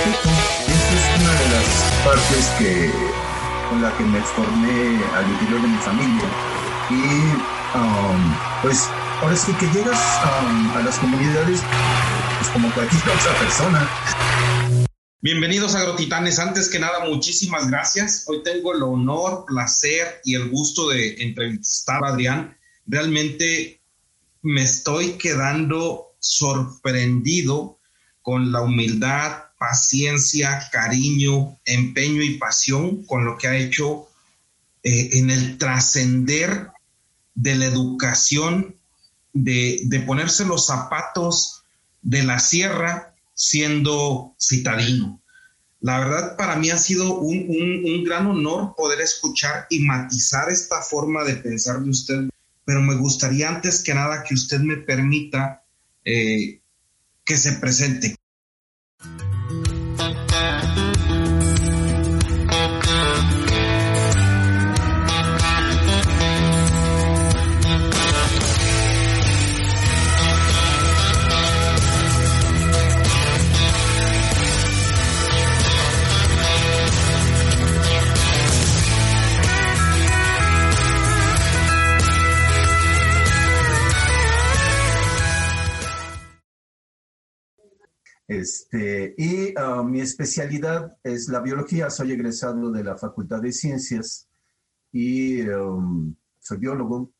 respeto. Esa es una de las partes que, con la que me formé al interior de mi familia. Y um, pues ahora sí que llegas um, a las comunidades pues como cualquier otra persona. Bienvenidos Agrotitanes. Antes que nada, muchísimas gracias. Hoy tengo el honor, placer y el gusto de entrevistar a Adrián. Realmente me estoy quedando sorprendido con la humildad, paciencia, cariño, empeño y pasión con lo que ha hecho eh, en el trascender de la educación, de, de ponerse los zapatos de la sierra siendo citadino. La verdad, para mí ha sido un, un, gran honor poder escuchar y matizar esta forma de pensar de usted, pero me gustaría antes que nada que usted me permita eh, que se presente. Este, y ah, mi especialidad es la biología. Soy egresado de la Facultad de Ciencias y um, soy biólogo.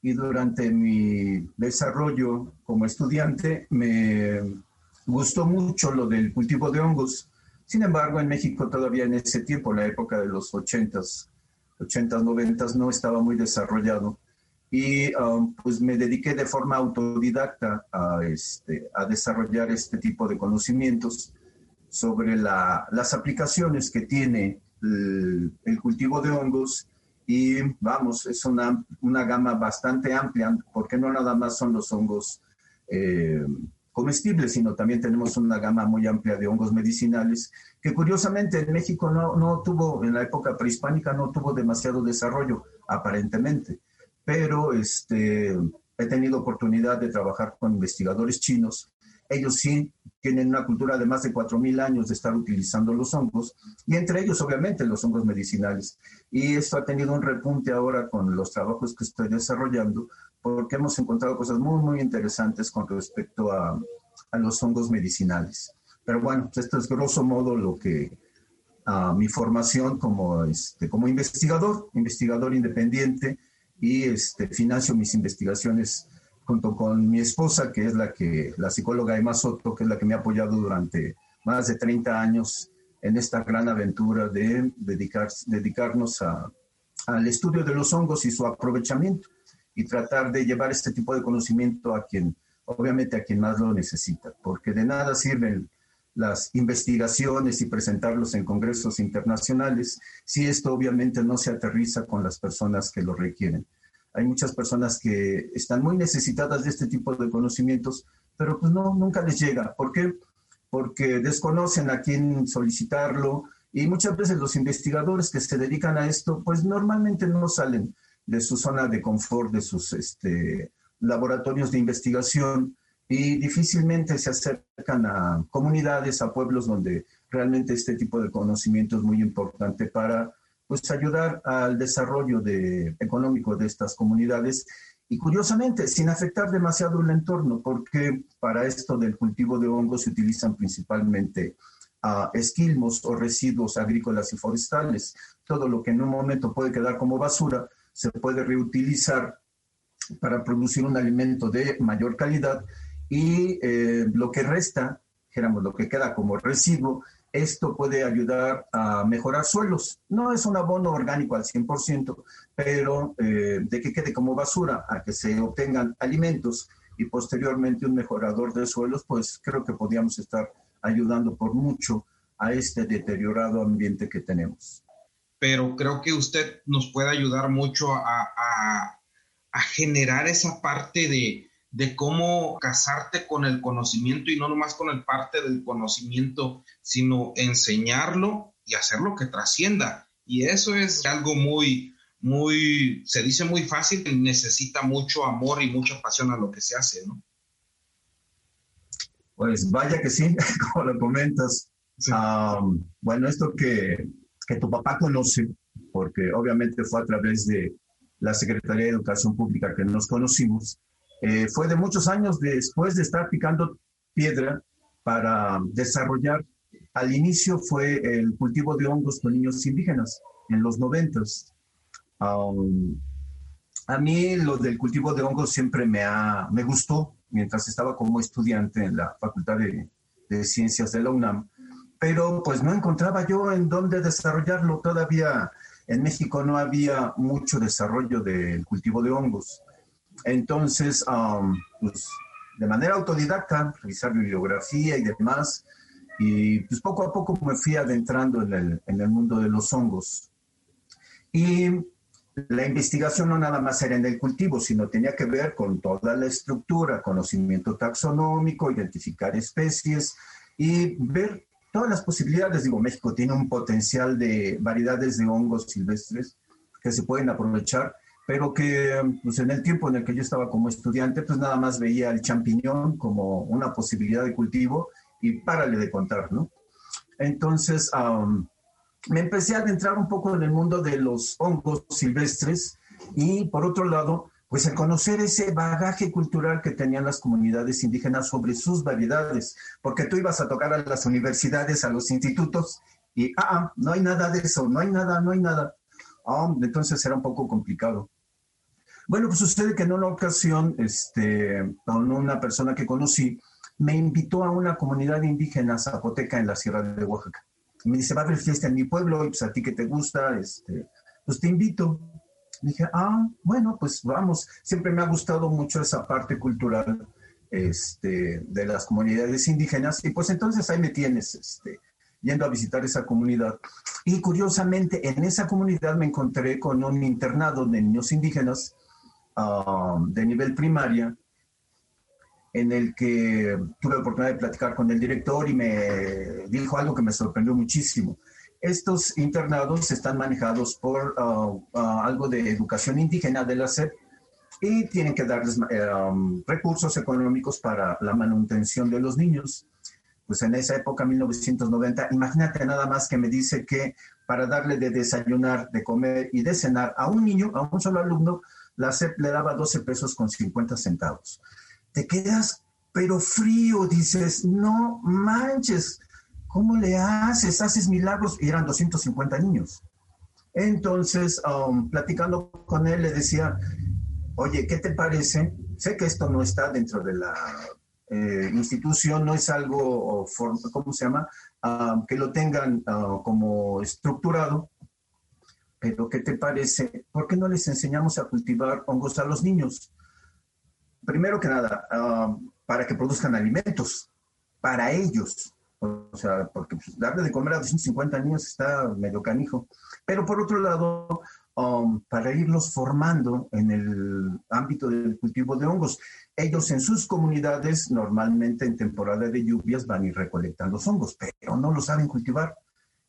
Y durante mi desarrollo como estudiante me gustó mucho lo del cultivo de hongos. Sin embargo, en México todavía en ese tiempo, la época de los 80s, 80s, 90s, no estaba muy desarrollado y um, pues me dediqué de forma autodidacta a, este, a desarrollar este tipo de conocimientos sobre la, las aplicaciones que tiene el, cultivo de hongos. Y vamos, es una, una, gama bastante amplia porque no nada más son los hongos eh, comestibles, sino también tenemos una gama muy amplia de hongos medicinales que curiosamente en México no, no tuvo, en la época prehispánica no tuvo demasiado desarrollo, aparentemente pero este, he tenido oportunidad de trabajar con investigadores chinos. Ellos sí tienen una cultura de más de 4.000 años de estar utilizando los hongos, y entre ellos, obviamente, los hongos medicinales. Y esto ha tenido un repunte ahora con los trabajos que estoy desarrollando, porque hemos encontrado cosas muy, muy interesantes con respecto a, a los hongos medicinales. Pero bueno, esto es grosso modo lo que, a mi formación como, este, como investigador, investigador independiente, y este, financio mis investigaciones junto con mi esposa, que es la, que, la psicóloga Emma Soto, que es la que me ha apoyado durante más de 30 años en esta gran aventura de dedicar, dedicarnos al estudio de los hongos y su aprovechamiento y tratar de llevar este tipo de conocimiento a quien, obviamente a quien más lo necesita, porque de nada sirven las investigaciones y presentarlos en congresos internacionales si esto obviamente no se aterriza con las personas que lo requieren. Hay muchas personas que están muy necesitadas de este tipo de conocimientos, pero pues no, nunca les llega. ¿Por qué? Porque desconocen a quién solicitarlo y muchas veces los investigadores que se dedican a esto, pues normalmente no salen de su zona de confort, de sus este, laboratorios de investigación y difícilmente se acercan a comunidades, a pueblos donde realmente este tipo de conocimiento es muy importante para pues, ayudar al desarrollo de, económico de estas comunidades y curiosamente sin afectar demasiado el entorno, porque para esto del cultivo de hongos se utilizan principalmente uh, esquilmos o residuos agrícolas y forestales. Todo lo que en un momento puede quedar como basura se puede reutilizar para producir un alimento de mayor calidad y eh, lo que resta, dijéramos, lo que queda como residuo, esto puede ayudar a mejorar suelos. No es un abono orgánico al 100%, pero eh, de que quede como basura a que se obtengan alimentos y posteriormente un mejorador de suelos, pues creo que podríamos estar ayudando por mucho a este deteriorado ambiente que tenemos. Pero creo que usted nos puede ayudar mucho a, a generar esa parte de, de cómo casarte con el conocimiento y no nomás con el parte del conocimiento, sino enseñarlo y hacerlo que trascienda. Y eso es algo muy, muy, se dice muy fácil, necesita mucho amor y mucha pasión a lo que se hace, ¿no? Pues vaya que sí, como lo comentas. bueno, esto que, que tu papá conoce, porque obviamente fue a través de la Secretaría de Educación Pública que nos conocimos, eh, fue de muchos años después de estar picando piedra para desarrollar, al inicio fue el cultivo de hongos con niños indígenas en los noventas. Um, a mí lo del cultivo de hongos siempre me, ha, me gustó mientras estaba como estudiante en la Facultad de, de Ciencias de la UNAM, pero pues no encontraba yo en dónde desarrollarlo. Todavía en México no había mucho desarrollo del cultivo de hongos. Entonces, um, pues, de manera autodidacta, revisar bibliografía y demás, y pues poco a poco me fui adentrando en el, en el mundo de los hongos. Y la investigación no nada más era en el cultivo, sino tenía que ver con toda la estructura, conocimiento taxonómico, identificar especies y ver todas las posibilidades. Digo, México tiene un potencial de variedades de hongos silvestres que se pueden aprovechar pero que pues, en el tiempo en el que yo estaba como estudiante, pues nada más veía el champiñón como una posibilidad de cultivo y párale de contar, ¿no? Entonces, me empecé a adentrar un poco en el mundo de los hongos silvestres y por otro lado, pues el conocer ese bagaje cultural que tenían las comunidades indígenas sobre sus variedades, porque tú ibas a tocar a las universidades, a los institutos y, ah, ah no hay nada de eso, no hay nada, no hay nada. Ah, entonces era un poco complicado. Bueno, pues sucede que en una ocasión, este, una persona que conocí me invitó a una comunidad indígena zapoteca en la Sierra de Oaxaca. Me dice, va a haber fiesta en mi pueblo, y pues a ti que te gusta, este, pues te invito. dije, ah, bueno, pues vamos. Siempre me ha gustado mucho esa parte cultural este, de las comunidades indígenas, y pues entonces ahí me tienes, este, yendo a visitar esa comunidad. Y curiosamente, en esa comunidad me encontré con un internado de niños indígenas Um, de nivel primaria, en el que tuve la oportunidad de platicar con el director y me dijo algo que me sorprendió muchísimo. Estos internados están manejados por uh, uh, algo de educación indígena de la SEP y tienen que darles um, recursos económicos para la manutención de los niños. Pues en esa época, 1990, imagínate nada más que me dice que para darle de desayunar, de comer y de cenar a un niño, a un solo alumno, la SEP le daba 12 pesos con 50 centavos. Te quedas, pero frío, dices, no manches, ¿cómo le haces? Haces milagros. Y eran 250 niños. Entonces, um, platicando con él, le decía, oye, ¿qué te parece? Sé que esto no está dentro de la eh, institución, no es algo, ¿cómo se llama? Ah, que lo tengan ah, como estructurado, pero ¿qué te parece? ¿Por qué no les enseñamos a cultivar hongos a los niños? Primero que nada, ah, para que produzcan alimentos, para ellos. O sea, porque pues, darle de comer a 250 niños está medio canijo. Pero por otro lado, um, para irlos formando en el ámbito del cultivo de hongos. Ellos en sus comunidades, normalmente en temporada de lluvias, van a ir recolectando hongos, pero no lo saben cultivar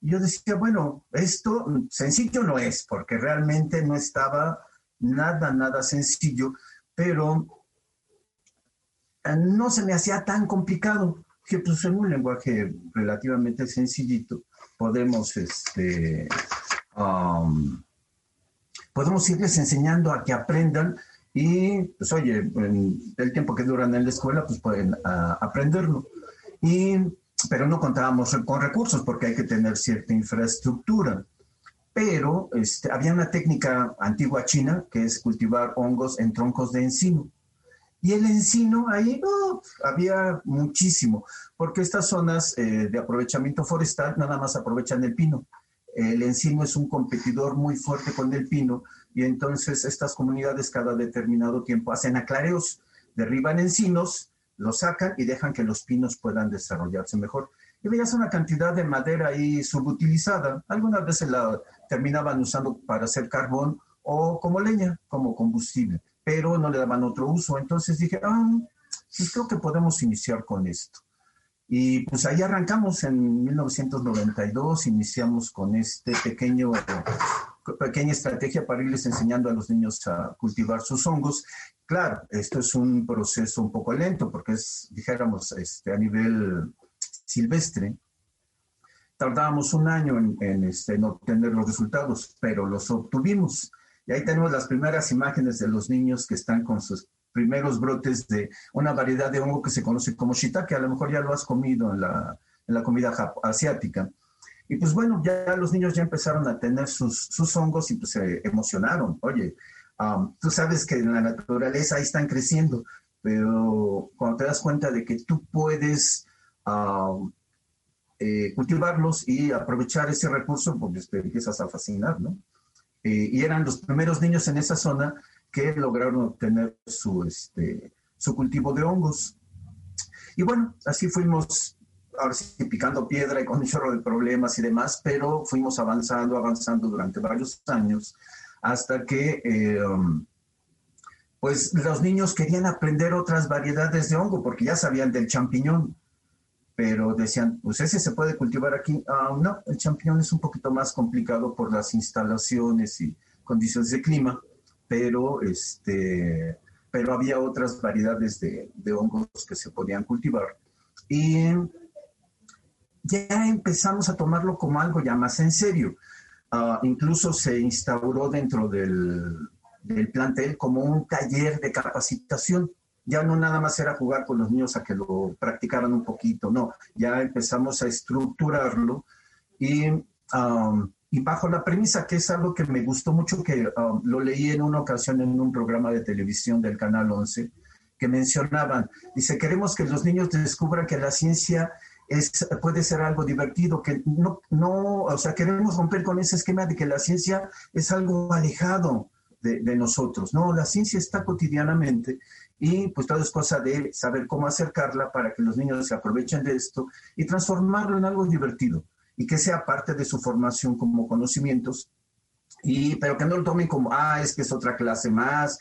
yo decía, bueno, esto sencillo no es, porque realmente no estaba nada, nada sencillo, pero eh, no se me hacía tan complicado, que pues en un lenguaje relativamente sencillito podemos, este, um, podemos irles enseñando a que aprendan y, pues oye, en el tiempo que duran en la escuela, pues pueden ah, aprenderlo. Y pero no contábamos con recursos porque hay que tener cierta infraestructura. Pero este, había una técnica antigua china que es cultivar hongos en troncos de encino. Y el encino ahí había muchísimo, porque estas zonas eh, de aprovechamiento forestal nada más aprovechan el pino. El encino es un competidor muy fuerte con el pino y entonces estas comunidades cada determinado tiempo hacen aclareos, derriban encinos lo sacan y dejan que los pinos puedan desarrollarse mejor. Y veías una cantidad de madera ahí subutilizada. Algunas veces la terminaban usando para hacer carbón o como leña, como combustible, pero no le daban otro uso. Entonces dije, ah, sí creo que podemos iniciar con esto. Y pues ahí arrancamos en 1992, iniciamos con este pequeño pequeña estrategia para irles enseñando a los niños a cultivar sus hongos. Claro, esto es un proceso un poco lento porque es, dijéramos, este, a nivel silvestre. tardábamos un año en, este, en obtener los resultados, pero los obtuvimos. Y ahí tenemos las primeras imágenes de los niños que están con sus primeros brotes de una variedad de hongo que se conoce como shiitake, a lo mejor ya lo has comido en la, en la comida asiática. Y pues bueno, ya los niños ya empezaron a tener sus, sus hongos y pues se emocionaron. Oye, tú sabes que en la naturaleza ahí están creciendo, pero cuando te das cuenta de que tú puedes eh, cultivarlos y aprovechar ese recurso, pues te empiezas a fascinar, ¿no? Eh, y eran los primeros niños en esa zona que lograron obtener su, este, su cultivo de hongos. Y bueno, así fuimos, ahora sí, picando piedra y con un chorro de problemas y demás, pero fuimos avanzando, avanzando durante varios años hasta que, eh, um, pues, los niños querían aprender otras variedades de hongo porque ya sabían del champiñón, pero decían, pues ese se puede cultivar aquí. Ah, no, el champiñón es un poquito más complicado por las instalaciones y condiciones de clima pero, este, pero había otras variedades de, hongos que se podían cultivar. Y ya empezamos a tomarlo como algo ya más en serio. Ah, incluso se instauró dentro del, plantel como un taller de capacitación. Ya no nada más era jugar con los niños a que lo practicaran un poquito, no, ya empezamos a estructurarlo y bajo la premisa, que es algo que me gustó mucho, que lo leí en una ocasión en un programa de televisión del Canal 11, que mencionaban, dice, queremos que los niños descubran que la ciencia es, puede ser algo divertido, que no, no, o sea, queremos romper con ese esquema de que la ciencia es algo alejado de, nosotros, no, la ciencia está cotidianamente y pues todo es cosa de saber cómo acercarla para que los niños se aprovechen de esto y transformarlo en algo divertido y que sea parte de su formación como conocimientos, y, pero que no lo tomen como, ah, es que es otra clase más,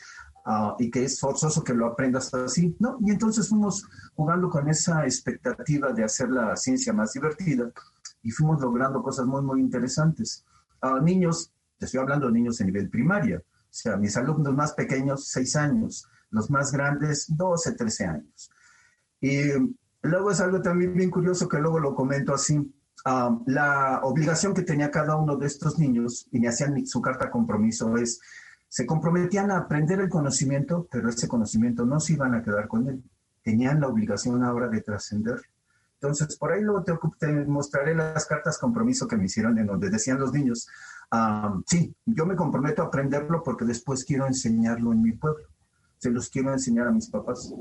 ah, y que es forzoso que lo aprendas así, ¿no? Y entonces fuimos jugando con esa expectativa de hacer la ciencia más divertida y fuimos logrando cosas muy, muy interesantes. a niños, te estoy hablando de niños en nivel primaria, o sea, mis alumnos más pequeños, 6 años, los más grandes, 12, 13 años. Y luego es algo también bien curioso que luego lo comento así la obligación que tenía cada uno de estos niños, y me hacían su carta compromiso, es, se comprometían a aprender el conocimiento, pero ese conocimiento no se iban a quedar con él. Tenían la obligación ahora de trascender. Entonces, por ahí luego te, mostraré las cartas compromiso que me hicieron en donde decían los niños, sí, yo me comprometo a aprenderlo porque después quiero enseñarlo en mi pueblo. Se los quiero enseñar a mis papás.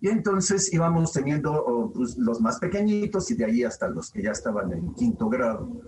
Y entonces íbamos teniendo oh, pues, los más pequeñitos y de ahí hasta los que ya estaban en quinto grado.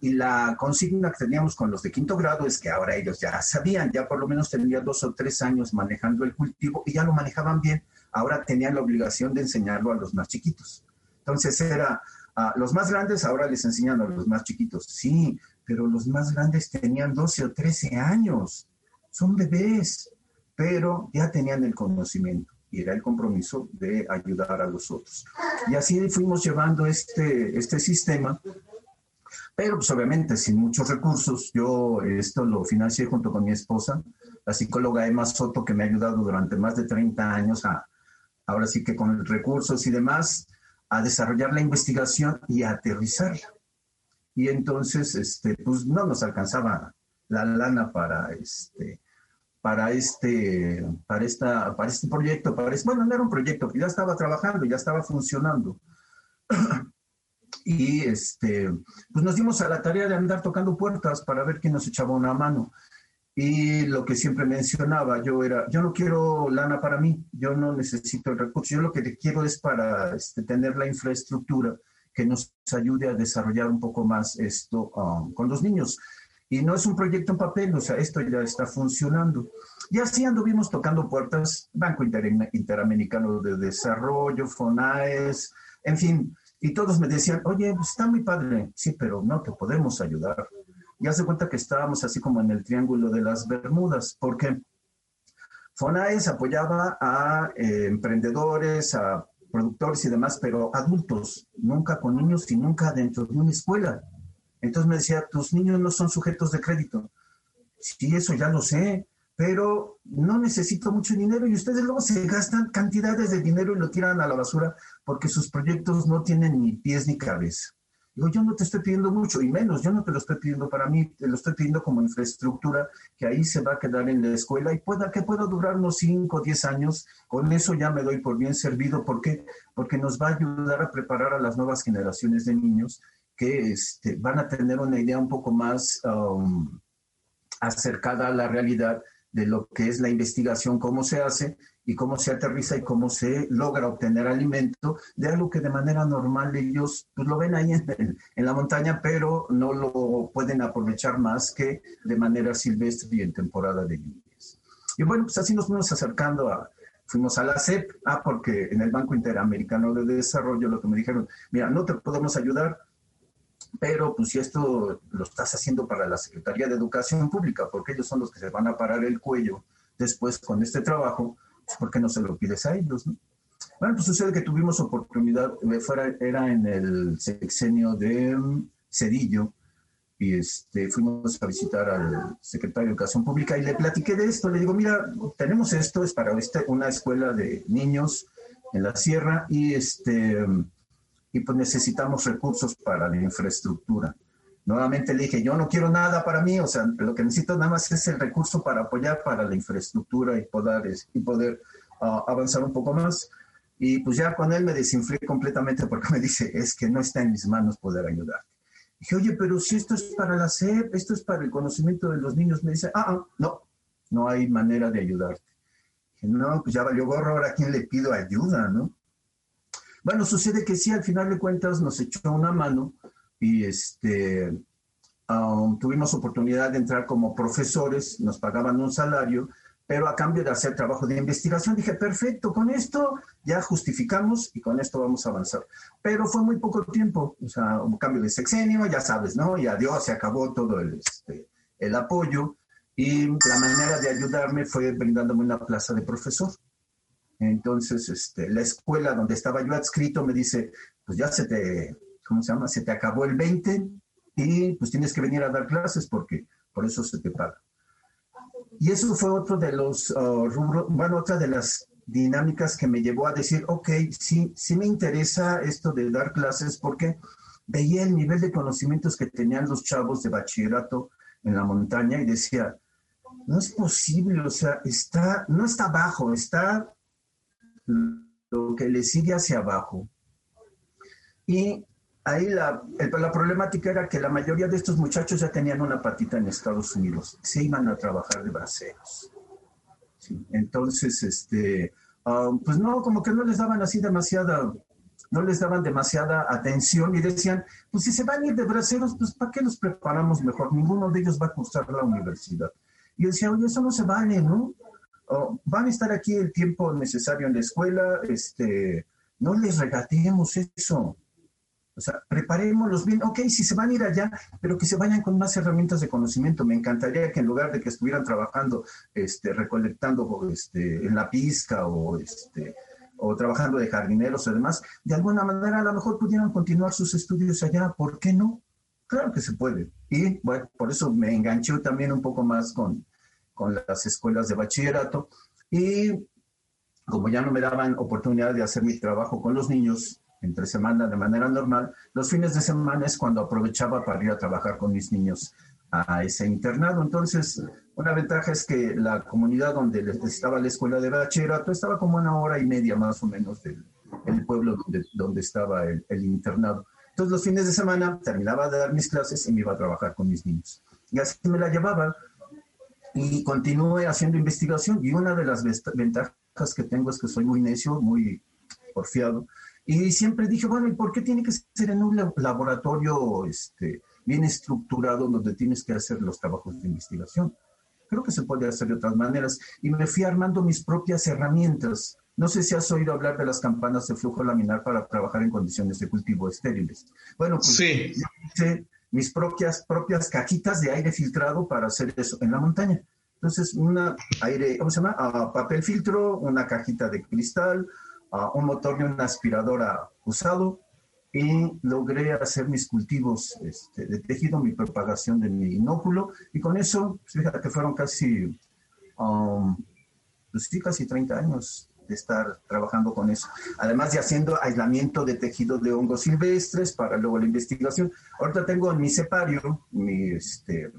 Y la consigna que teníamos con los de quinto grado es que ahora ellos ya sabían, ya por lo menos tenían dos o tres años manejando el cultivo y ya lo manejaban bien. Ahora tenían la obligación de enseñarlo a los más chiquitos. Entonces era, a los más grandes ahora les enseñan a los más chiquitos. Sí, pero los más grandes tenían 12 o 13 años. Son bebés, pero ya tenían el conocimiento y era el compromiso de ayudar a los otros. Y así fuimos llevando este, este sistema, pero pues obviamente sin muchos recursos. Yo esto lo financié junto con mi esposa, la psicóloga Emma Soto, que me ha ayudado durante más de 30 años a, ahora sí que con recursos y demás, a desarrollar la investigación y a aterrizarla. Y entonces, este, pues no nos alcanzaba la lana para, este, para este, para esta, para este proyecto. Para bueno, no era un proyecto, ya estaba trabajando, ya estaba funcionando. y este, pues nos dimos a la tarea de andar tocando puertas para ver quién nos echaba una mano. Y lo que siempre mencionaba yo era, yo no quiero lana para mí, yo no necesito el recurso, yo lo que quiero es para este, tener la infraestructura que nos ayude a desarrollar un poco más esto um, con los niños. Y no es un proyecto en papel, o sea, esto ya está funcionando. Y así anduvimos tocando puertas, Banco Interamericano de Desarrollo, FONAES, en fin, y todos me decían, oye, pues está muy padre, sí, pero no te podemos ayudar. Y hace cuenta que estábamos así como en el Triángulo de las Bermudas, porque FONAES apoyaba a eh, emprendedores, a productores y demás, pero adultos, nunca con niños y nunca dentro de una escuela. Entonces me decía, tus niños no son sujetos de crédito. Sí, eso ya lo sé, pero no necesito mucho dinero y ustedes luego se gastan cantidades de dinero y lo tiran a la basura porque sus proyectos no tienen ni pies ni cabeza. Digo, yo no te estoy pidiendo mucho, y menos, yo no te lo estoy pidiendo para mí, te lo estoy pidiendo como infraestructura que ahí se va a quedar en la escuela y pueda que pueda durar unos 5 o 10 años. Con eso ya me doy por bien servido. ¿Por qué? Porque nos va a ayudar a preparar a las nuevas generaciones de niños que este, van a tener una idea un poco más um, acercada a la realidad de lo que es la investigación, cómo se hace y cómo se aterriza y cómo se logra obtener alimento de algo que de manera normal ellos pues, lo ven ahí en, en, la montaña, pero no lo pueden aprovechar más que de manera silvestre y en temporada de lluvias. Y bueno, pues así nos fuimos acercando a, fuimos a la CEP, ah, porque en el Banco Interamericano de Desarrollo lo que me dijeron, mira, no te podemos ayudar, pero pues si esto lo estás haciendo para la Secretaría de Educación Pública, porque ellos son los que se van a parar el cuello después con este trabajo, ¿por qué no se lo pides a ellos? No? Bueno, pues sucede que tuvimos oportunidad, fuera, era en el sexenio de mm, Cedillo, y este, fuimos a visitar al secretario de Educación Pública y le platiqué de esto. Le digo, mira, tenemos esto, es para este, una escuela de niños en la sierra y, este, y pues necesitamos recursos para la infraestructura. Nuevamente le dije, yo no quiero nada para mí, o sea, lo que necesito nada más es el recurso para apoyar para la infraestructura y poder, y poder uh, avanzar un poco más. Y pues ya con él me desinflé completamente porque me dice, es que no está en mis manos poder ayudar. Dije, oye, pero si esto es para la SEP, esto es para el conocimiento de los niños, me dice, ah, ah, no, no hay manera de ayudarte. Dije, no, pues ya valió gorro, ahora quién le pido ayuda, ¿no? Bueno, sucede que sí, al final de cuentas nos echó una mano y este, um, tuvimos oportunidad de entrar como profesores, nos pagaban un salario, pero a cambio de hacer trabajo de investigación dije, perfecto, con esto ya justificamos y con esto vamos a avanzar. Pero fue muy poco tiempo, o sea, un cambio de sexenio, ya sabes, ¿no? Y adiós, se acabó todo el, este, el apoyo y la manera de ayudarme fue brindándome una plaza de profesor. Entonces, este, la escuela donde estaba yo adscrito me dice, pues ya se te ¿cómo se llama? Se te acabó el 20 y pues tienes que venir a dar clases porque por eso se te paga. Y eso fue otro de los uh, rubros, bueno, otra de las dinámicas que me llevó a decir, ok, sí, sí me interesa esto de dar clases porque veía el nivel de conocimientos que tenían los chavos de bachillerato en la montaña y decía, no es posible, o sea, está, no está abajo, está lo que le sigue hacia abajo. Y ahí la, la, problemática era que la mayoría de estos muchachos ya tenían una patita en Estados Unidos, se iban a trabajar de braceros. Entonces, este, um, pues no, como que no les daban así demasiada, no les daban demasiada atención y decían, pues si se van a ir de braceros, pues ¿para qué los preparamos mejor? Ninguno de ellos va a cursar la universidad. Y decía, oye, eso no se vale, ¿no? Van a estar aquí el tiempo necesario en la escuela, este, no les regateemos eso o sea, preparémoslos bien. Ok, si se van a ir allá, pero que se vayan con más herramientas de conocimiento. Me encantaría que en lugar de que estuvieran trabajando, este, recolectando este, en la pizca o, este, o trabajando de jardineros o demás, de alguna manera a lo mejor pudieran continuar sus estudios allá. ¿Por qué no? Claro que se puede. Y bueno, por eso me enganché también un poco más con, con las escuelas de bachillerato. Y como ya no me daban oportunidad de hacer mi trabajo con los niños, entre semana de manera normal. Los fines de semana es cuando aprovechaba para ir a trabajar con mis niños a ese internado. Entonces, una ventaja es que la comunidad donde estaba la escuela de bachillerato estaba como una hora y media más o menos del pueblo donde, donde estaba el, el, internado. Entonces, los fines de semana terminaba de dar mis clases y me iba a trabajar con mis niños. Y así me la llevaba y continué haciendo investigación. Y una de las ventajas que tengo es que soy muy necio, muy porfiado. Y siempre dije, bueno, ¿y por qué tiene que ser en un laboratorio este, bien estructurado donde tienes que hacer los trabajos de investigación? Creo que se puede hacer de otras maneras. Y me fui armando mis propias herramientas. No sé si has oído hablar de las campanas de flujo laminar para trabajar en condiciones de cultivo estériles. Bueno, pues sí. yo hice mis propias, propias cajitas de aire filtrado para hacer eso en la montaña. Entonces, una aire, ¿cómo se llama? Ah, papel filtro, una cajita de cristal, un motor y una aspiradora usado y logré hacer mis cultivos este, de tejido, mi propagación de mi inóculo y con eso, pues, fíjate que fueron casi, um, pues sí, casi 30 años de estar trabajando con eso. Además de haciendo aislamiento de tejidos de hongos silvestres para luego la investigación. Ahorita tengo en mi separio, mi, este,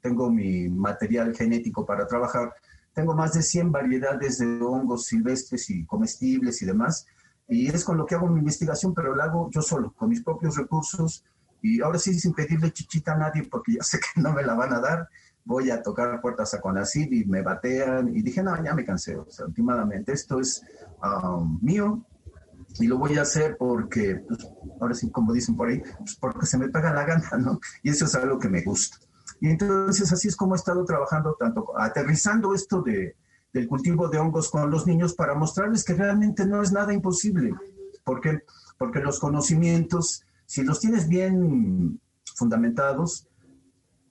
tengo mi material genético para trabajar. Tengo más de 100 variedades de hongos silvestres y comestibles y demás. Y es con lo que hago mi investigación, pero la hago yo solo, con mis propios recursos. Y ahora sí, sin pedirle chichita a nadie, porque ya sé que no me la van a dar voy a tocar puertas a Conacid y me batean. Y dije, no, ya me cansé. O sea, últimamente esto es um, mío y lo voy a hacer porque, pues, ahora sí, como dicen por ahí, pues porque se me paga la gana, ¿no? Y eso es algo que me gusta. Y entonces así es como he estado trabajando, tanto aterrizando esto de, del cultivo de hongos con los niños para mostrarles que realmente no es nada imposible. porque Porque los conocimientos, si los tienes bien fundamentados,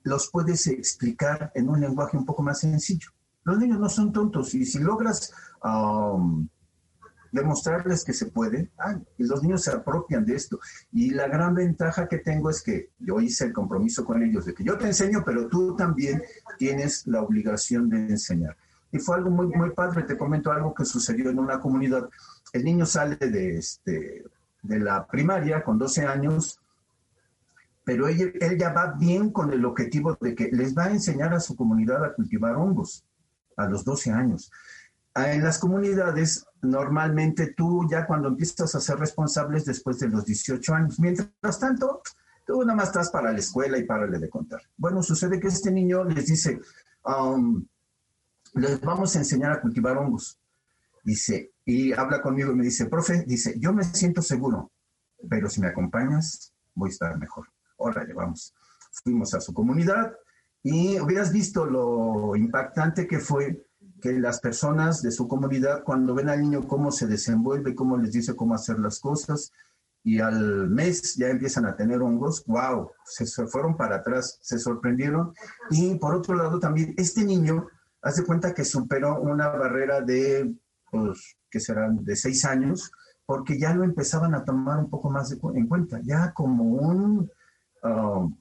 los puedes explicar en un lenguaje un poco más sencillo. Los niños no son tontos y si logras um, demostrarles que se puede, los niños se apropian de esto. Y la gran ventaja que tengo es que yo hice el compromiso con ellos de que yo te enseño, pero tú también tienes la obligación de enseñar. Y fue algo muy, muy padre, te comento algo que sucedió en una comunidad. El niño sale de, este, de la primaria con 12 años pero él, ya va bien con el objetivo de que les va a enseñar a su comunidad a cultivar hongos a los 12 años. Ah, en las comunidades, normalmente tú ya cuando empiezas a ser responsables después de los 18 años, mientras tanto, tú nada más estás para la escuela y para de contar. Bueno, sucede que este niño les dice, um, les vamos a enseñar a cultivar hongos. Dice, y habla conmigo y me dice, profe, dice, yo me siento seguro, pero si me acompañas, voy a estar mejor órale, vamos. Fuimos a su comunidad y hubieras visto lo impactante que fue que las personas de su comunidad, cuando ven al niño cómo se desenvuelve, cómo les dice cómo hacer las cosas, y al mes ya empiezan a tener hongos, wow, se, fueron para atrás, se sorprendieron. Y por otro lado también, este niño hace cuenta que superó una barrera de, pues, que serán de seis años, porque ya lo empezaban a tomar un poco más en cuenta, ya como un Um,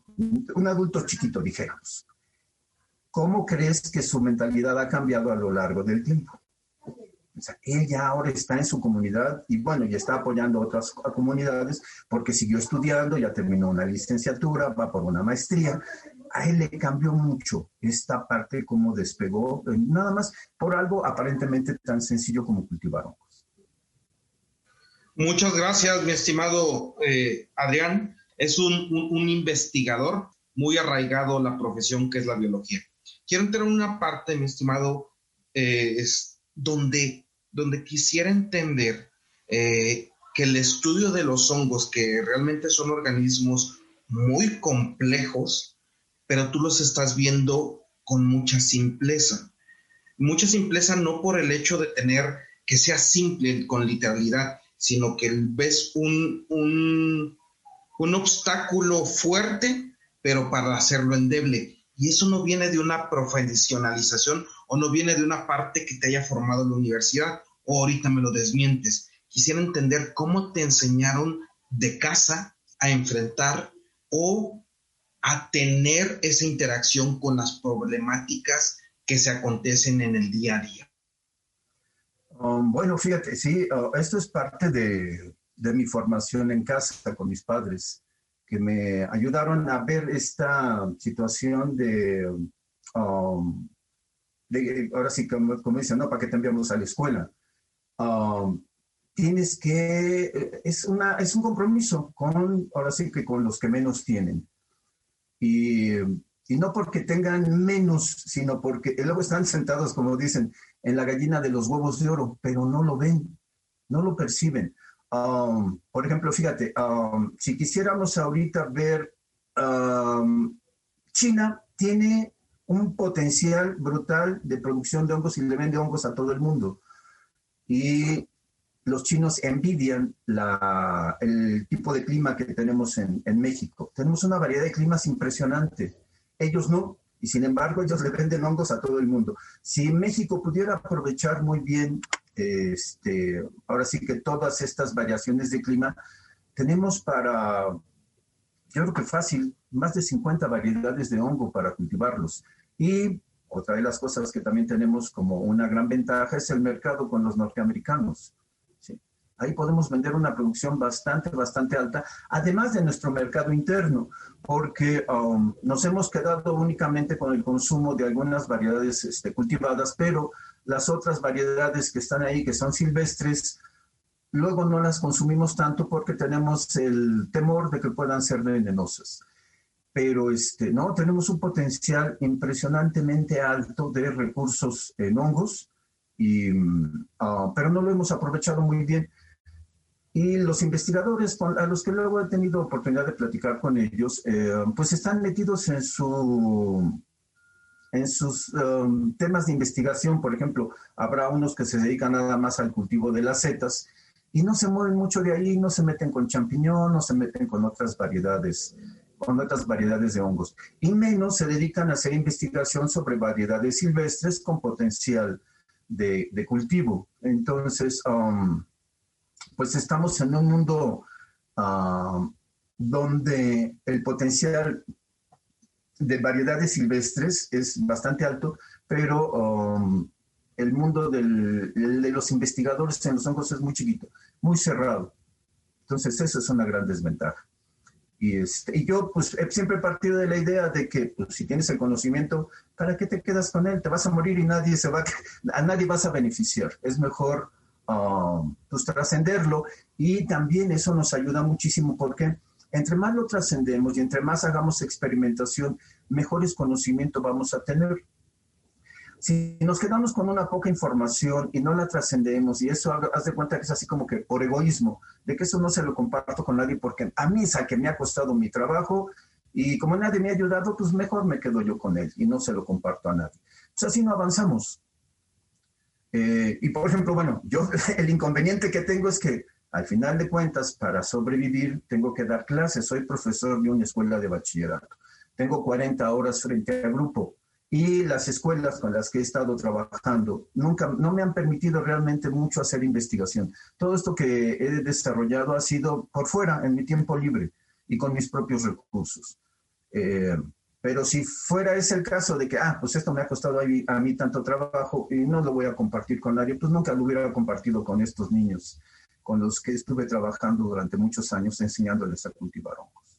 un adulto chiquito, dijéramos. ¿Cómo crees que su mentalidad ha cambiado a lo largo del tiempo? O sea, él ya ahora está en su comunidad y bueno, ya está apoyando a otras comunidades porque siguió estudiando, ya terminó una licenciatura, va por una maestría. A él le cambió mucho esta parte, cómo despegó, eh, nada más por algo aparentemente tan sencillo como cultivar hongos. Muchas gracias, mi estimado eh, Adrián es un, investigador muy arraigado a la profesión que es la biología. Quiero entrar en una parte, mi estimado, eh, es donde, donde quisiera entender eh, que el estudio de los hongos, que realmente son organismos muy complejos, pero tú los estás viendo con mucha simpleza. Mucha simpleza no por el hecho de tener que sea simple con literalidad, sino que ves un, un, un obstáculo fuerte, pero para hacerlo endeble. Y eso no viene de una profesionalización o no viene de una parte que te haya formado en la universidad o ahorita me lo desmientes. Quisiera entender cómo te enseñaron de casa a enfrentar o a tener esa interacción con las problemáticas que se acontecen en el día a día. Um, bueno, fíjate, sí, uh, esto es parte de, de mi formación en casa con mis padres, que me ayudaron a ver esta situación de, um, ahora sí, como, como, dicen, ¿no? ¿Para qué te enviamos a la escuela? Um, tienes que, es, una, es un compromiso con, ahora sí que con los que menos tienen. Y, y no porque tengan menos, sino porque luego están sentados, como dicen, en la gallina de los huevos de oro, pero no lo ven, no lo perciben. Um, por ejemplo, fíjate, um, si quisiéramos ahorita ver, um, China tiene un potencial brutal de producción de hongos y le vende hongos a todo el mundo. Y los chinos envidian la, el tipo de clima que tenemos en, en, México. Tenemos una variedad de climas impresionante. Ellos no, y sin embargo ellos le venden hongos a todo el mundo. Si México pudiera aprovechar muy bien este, ahora sí que todas estas variaciones de clima, tenemos para, yo creo que fácil, más de 50 variedades de hongo para cultivarlos. Y otra de las cosas que también tenemos como una gran ventaja es el mercado con los norteamericanos. Ahí podemos vender una producción bastante, bastante alta, además de nuestro mercado interno, porque um, nos hemos quedado únicamente con el consumo de algunas variedades este, cultivadas, pero las otras variedades que están ahí, que son silvestres, luego no las consumimos tanto porque tenemos el temor de que puedan ser venenosas. Pero este, no, tenemos un potencial impresionantemente alto de recursos en hongos, y, ah, pero no lo hemos aprovechado muy bien. Y los investigadores a los que luego he tenido oportunidad de platicar con ellos, eh, pues están metidos en, su, en sus um, temas de investigación. Por ejemplo, habrá unos que se dedican nada más al cultivo de las setas y no se mueven mucho de ahí, no se meten con champiñón, no se meten con otras variedades con otras variedades de hongos. Y menos se dedican a hacer investigación sobre variedades silvestres con potencial de, cultivo. Entonces, um, pues estamos en un mundo ah, donde el potencial de variedades silvestres es bastante alto, pero um, el mundo de los investigadores en los hongos es muy chiquito, muy cerrado. Entonces, eso es una gran desventaja. Y, este, y yo pues siempre he partido de la idea de que pues, si tienes el conocimiento, ¿para qué te quedas con él? Te vas a morir y nadie se va a nadie vas a beneficiar. Es mejor Um, pues trascenderlo y también eso nos ayuda muchísimo porque entre más lo trascendemos y entre más hagamos experimentación, mejores conocimientos vamos a tener. Si nos quedamos con una poca información y no la trascendemos, y eso haz de cuenta que es así como que por egoísmo, de que eso no se lo comparto con nadie porque a mí es a que me ha costado mi trabajo y como nadie me ha ayudado, pues mejor me quedo yo con él y no se lo comparto a nadie. Pues así no avanzamos. Eh, y por ejemplo, bueno, yo el inconveniente que tengo es que al final de cuentas, para sobrevivir, tengo que dar clases. Soy profesor de una escuela de bachillerato. Tengo 40 horas frente al grupo y las escuelas con las que he estado trabajando nunca no me han permitido realmente mucho hacer investigación. Todo esto que he desarrollado ha sido por fuera, en mi tiempo libre y con mis propios recursos. Eh, pero si fuera ese el caso de que, ah, pues esto me ha costado a mí, tanto trabajo y no lo voy a compartir con nadie, pues nunca lo hubiera compartido con estos niños con los que estuve trabajando durante muchos años enseñándoles a cultivar hongos.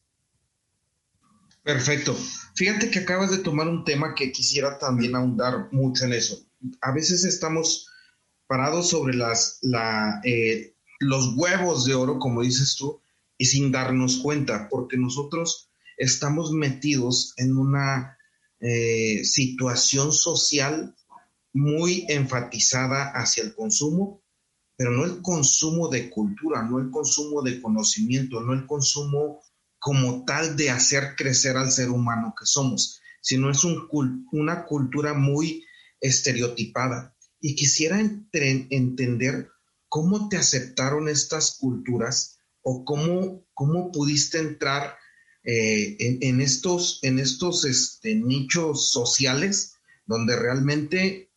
Perfecto. Fíjate que acabas de tomar un tema que quisiera también ahondar mucho en eso. A veces estamos parados sobre las, la, eh, los huevos de oro, como dices tú, y sin darnos cuenta, porque nosotros estamos metidos en una eh, situación social muy enfatizada hacia el consumo, pero no el consumo de cultura, no el consumo de conocimiento, no el consumo como tal de hacer crecer al ser humano que somos, sino es una cultura muy estereotipada. Y quisiera entender cómo te aceptaron estas culturas o cómo, cómo pudiste entrar eh, en, estos, en estos este, nichos sociales donde realmente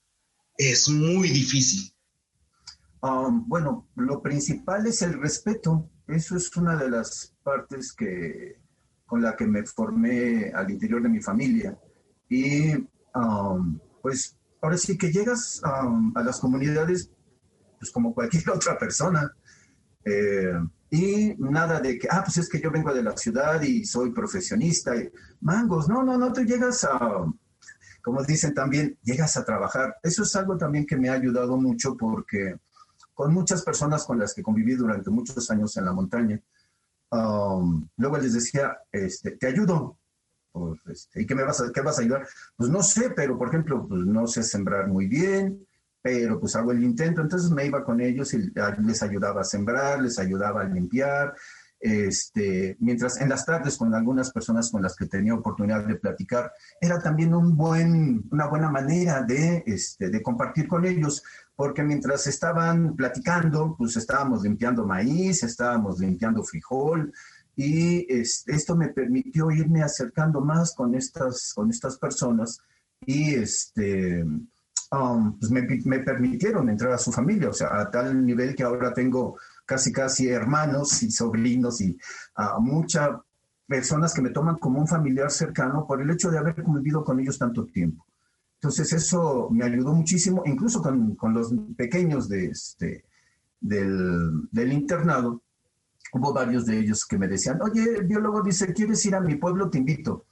es muy difícil? Um, bueno, lo principal es el respeto. Eso es una de las partes que, con la que me formé al interior de mi familia. Y um, pues ahora sí que llegas um, a las comunidades pues como cualquier otra persona. Eh, y nada de que, ah, pues es que yo vengo de la ciudad y soy profesionista. Y, mangos, no, no, no, tú llegas a, como dicen también, llegas a trabajar. Eso es algo también que me ha ayudado mucho porque con muchas personas con las que conviví durante muchos años en la montaña, um, luego les decía, este, te ayudo. Pues, este, ¿Y qué me vas a, qué vas a ayudar? Pues no sé, pero por ejemplo, pues no sé sembrar muy bien, pero pues hago el intento, entonces me iba con ellos y les ayudaba a sembrar, les ayudaba a limpiar, este, mientras en las tardes con algunas personas con las que tenía oportunidad de platicar, era también un buen, una buena manera de, este, de compartir con ellos, porque mientras estaban platicando, pues estábamos limpiando maíz, estábamos limpiando frijol, y esto me permitió irme acercando más con estas, con estas personas y este, Um, pues me, permitieron entrar a su familia, o sea, a tal nivel que ahora tengo casi, casi hermanos y sobrinos y uh, muchas personas que me toman como un familiar cercano por el hecho de haber convivido con ellos tanto tiempo. Entonces eso me ayudó muchísimo, incluso con, los pequeños de este, del, del, internado. Hubo varios de ellos que me decían, oye, el biólogo dice, ¿quieres ir a mi pueblo? Te invito.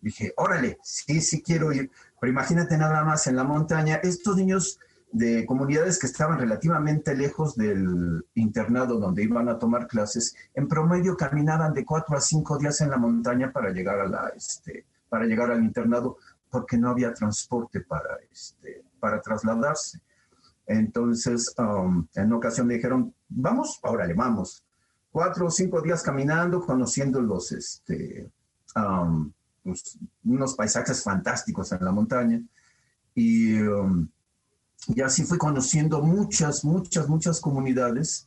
Dije, órale, sí, sí quiero ir. Pero imagínate nada más en la montaña, estos niños de comunidades que estaban relativamente lejos del internado donde iban a tomar clases, en promedio caminaban de cuatro a cinco días en la montaña para llegar, a la, este, para llegar al internado porque no había transporte para, este, para trasladarse. Entonces, um, en una ocasión me dijeron, vamos, órale, vamos. Cuatro o cinco días caminando, conociendo los, este, um, pues, unos paisajes fantásticos en la montaña. Y, um, y así fui conociendo muchas, muchas, muchas comunidades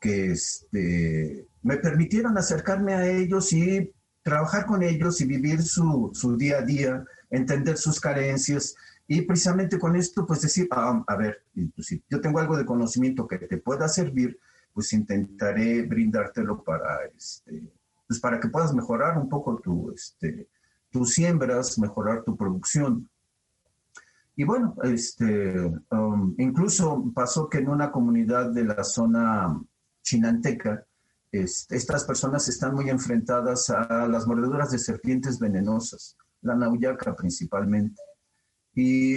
que este, me permitieron acercarme a ellos y trabajar con ellos y vivir su, su día a día, entender sus carencias. Y precisamente con esto, pues decir, ah, a ver, pues, si yo tengo algo de conocimiento que te pueda servir, pues intentaré brindártelo para, este, pues para que puedas mejorar un poco tu, este, tus siembras, mejorar tu producción. Y bueno, este, um, incluso pasó que en una comunidad de la zona chinanteca, estas personas están muy enfrentadas a las mordeduras de serpientes venenosas, la nauyaca principalmente. Y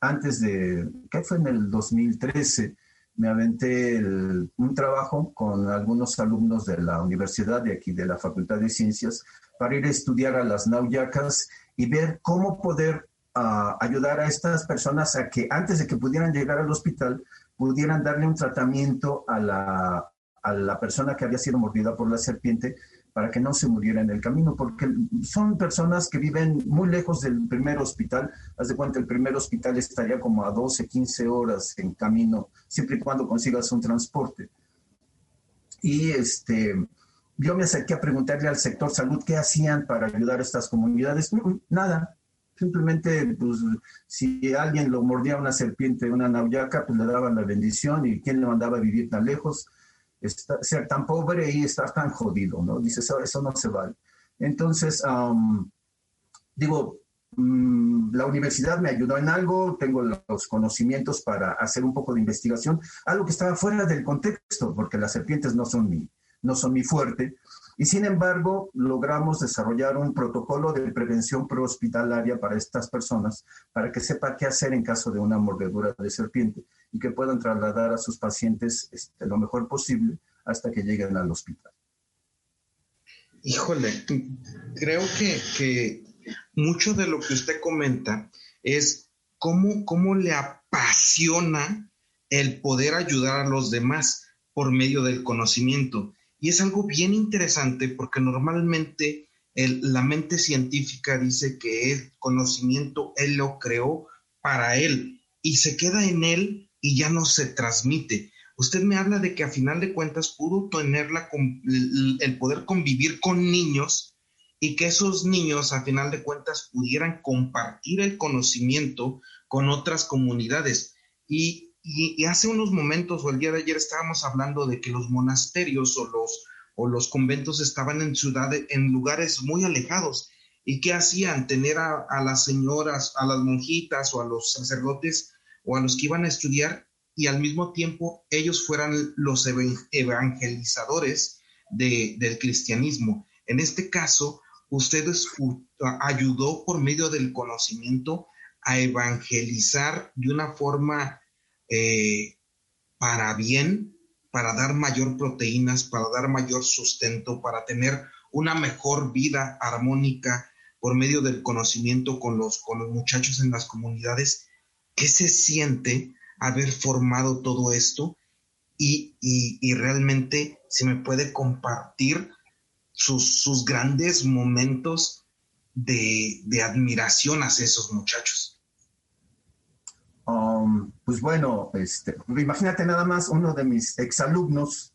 antes de, ¿qué fue en el 2013? Me aventé un trabajo con algunos alumnos de la universidad de aquí, de la Facultad de Ciencias, para ir a estudiar a las nauyacas y ver cómo poder ah, ayudar a estas personas a que antes de que pudieran llegar al hospital, pudieran darle un tratamiento a la, a la persona que había sido mordida por la serpiente para que no se muriera en el camino, porque son personas que viven muy lejos del primer hospital. Haz de cuenta, el primer hospital estaría como a 12, 15 horas en camino, siempre y cuando consigas un transporte. Y este, yo me acerqué a preguntarle al sector salud qué hacían para ayudar a estas comunidades. Nada, simplemente pues, si alguien lo mordía una serpiente, una nauyaca, pues le daban la bendición y quién le mandaba a vivir tan lejos, ser tan pobre y estar tan jodido, ¿no? Dice, eso, eso no se vale. Entonces, digo, mm, la universidad me ayudó en algo, tengo los conocimientos para hacer un poco de investigación, algo que estaba fuera del contexto, porque las serpientes no son mi, no son mi fuerte. Y sin embargo, logramos desarrollar un protocolo de prevención prehospitalaria para estas personas, para que sepa qué hacer en caso de una mordedura de serpiente y que puedan trasladar a sus pacientes este, lo mejor posible hasta que lleguen al hospital. Híjole, creo que, que mucho de lo que usted comenta es cómo, cómo le apasiona el poder ayudar a los demás por medio del conocimiento. Y es algo bien interesante porque normalmente la mente científica dice que el conocimiento él lo creó para él y se queda en él y ya no se transmite. Usted me habla de que a final de cuentas pudo tener el poder convivir con niños y que esos niños a final de cuentas pudieran compartir el conocimiento con otras comunidades. Y y, hace unos momentos o el día de ayer estábamos hablando de que los monasterios o los, o los conventos estaban en ciudades, en lugares muy alejados. ¿Y qué hacían? Tener a, las señoras, a las monjitas o a los sacerdotes o a los que iban a estudiar y al mismo tiempo ellos fueran los evangelizadores del cristianismo. En este caso, ustedes ayudó por medio del conocimiento a evangelizar de una forma eh, para bien, para dar mayor proteínas, para dar mayor sustento, para tener una mejor vida armónica por medio del conocimiento con los, con los muchachos en las comunidades. ¿Qué se siente haber formado todo esto? Y, realmente se me puede compartir sus, sus grandes momentos de, de admiración hacia esos muchachos. Um, pues bueno, este, imagínate nada más, uno de mis exalumnos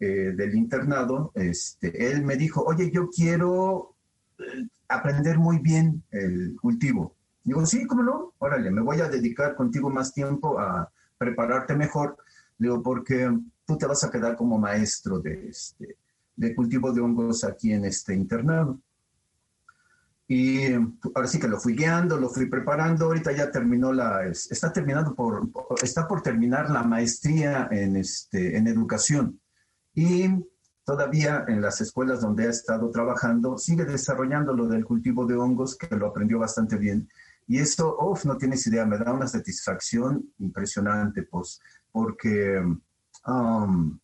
eh, del internado, este, él me dijo, oye, yo quiero eh, aprender muy bien el cultivo. Digo, sí, ¿cómo no? Órale, me voy a dedicar contigo más tiempo a prepararte mejor. Digo, porque tú te vas a quedar como maestro de, este, de cultivo de hongos aquí en este internado. Y ahora sí que lo fui guiando, lo fui preparando. Ahorita ya terminó la, está terminando por, está por terminar la maestría en, este, en educación. Y todavía en las escuelas donde ha estado trabajando, sigue desarrollando lo del cultivo de hongos, que lo aprendió bastante bien. Y esto, uff, no tienes idea, me da una satisfacción impresionante, pues, porque um,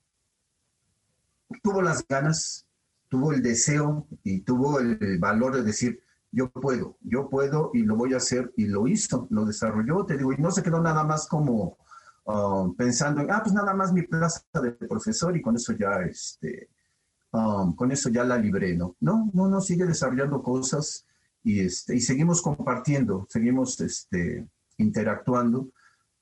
tuvo las ganas, tuvo el deseo y tuvo el valor de decir, yo puedo, yo puedo y lo voy a hacer y lo hizo, lo desarrolló, te digo, y no se quedó nada más como um, pensando en, ah, pues nada más mi plaza de profesor y con eso ya, este, um, con eso ya la libré, ¿no? No, no, no, sigue desarrollando cosas y, este, y seguimos compartiendo, seguimos este, interactuando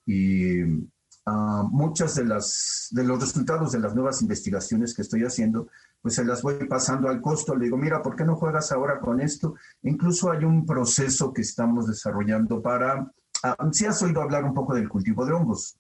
y uh, muchas de, las, de los resultados de las nuevas investigaciones que estoy haciendo pues se las voy pasando al costo. Le digo, mira, ¿por qué no juegas ahora con esto? Incluso hay un proceso que estamos desarrollando para, ah, si has oído hablar un poco del cultivo de hongos.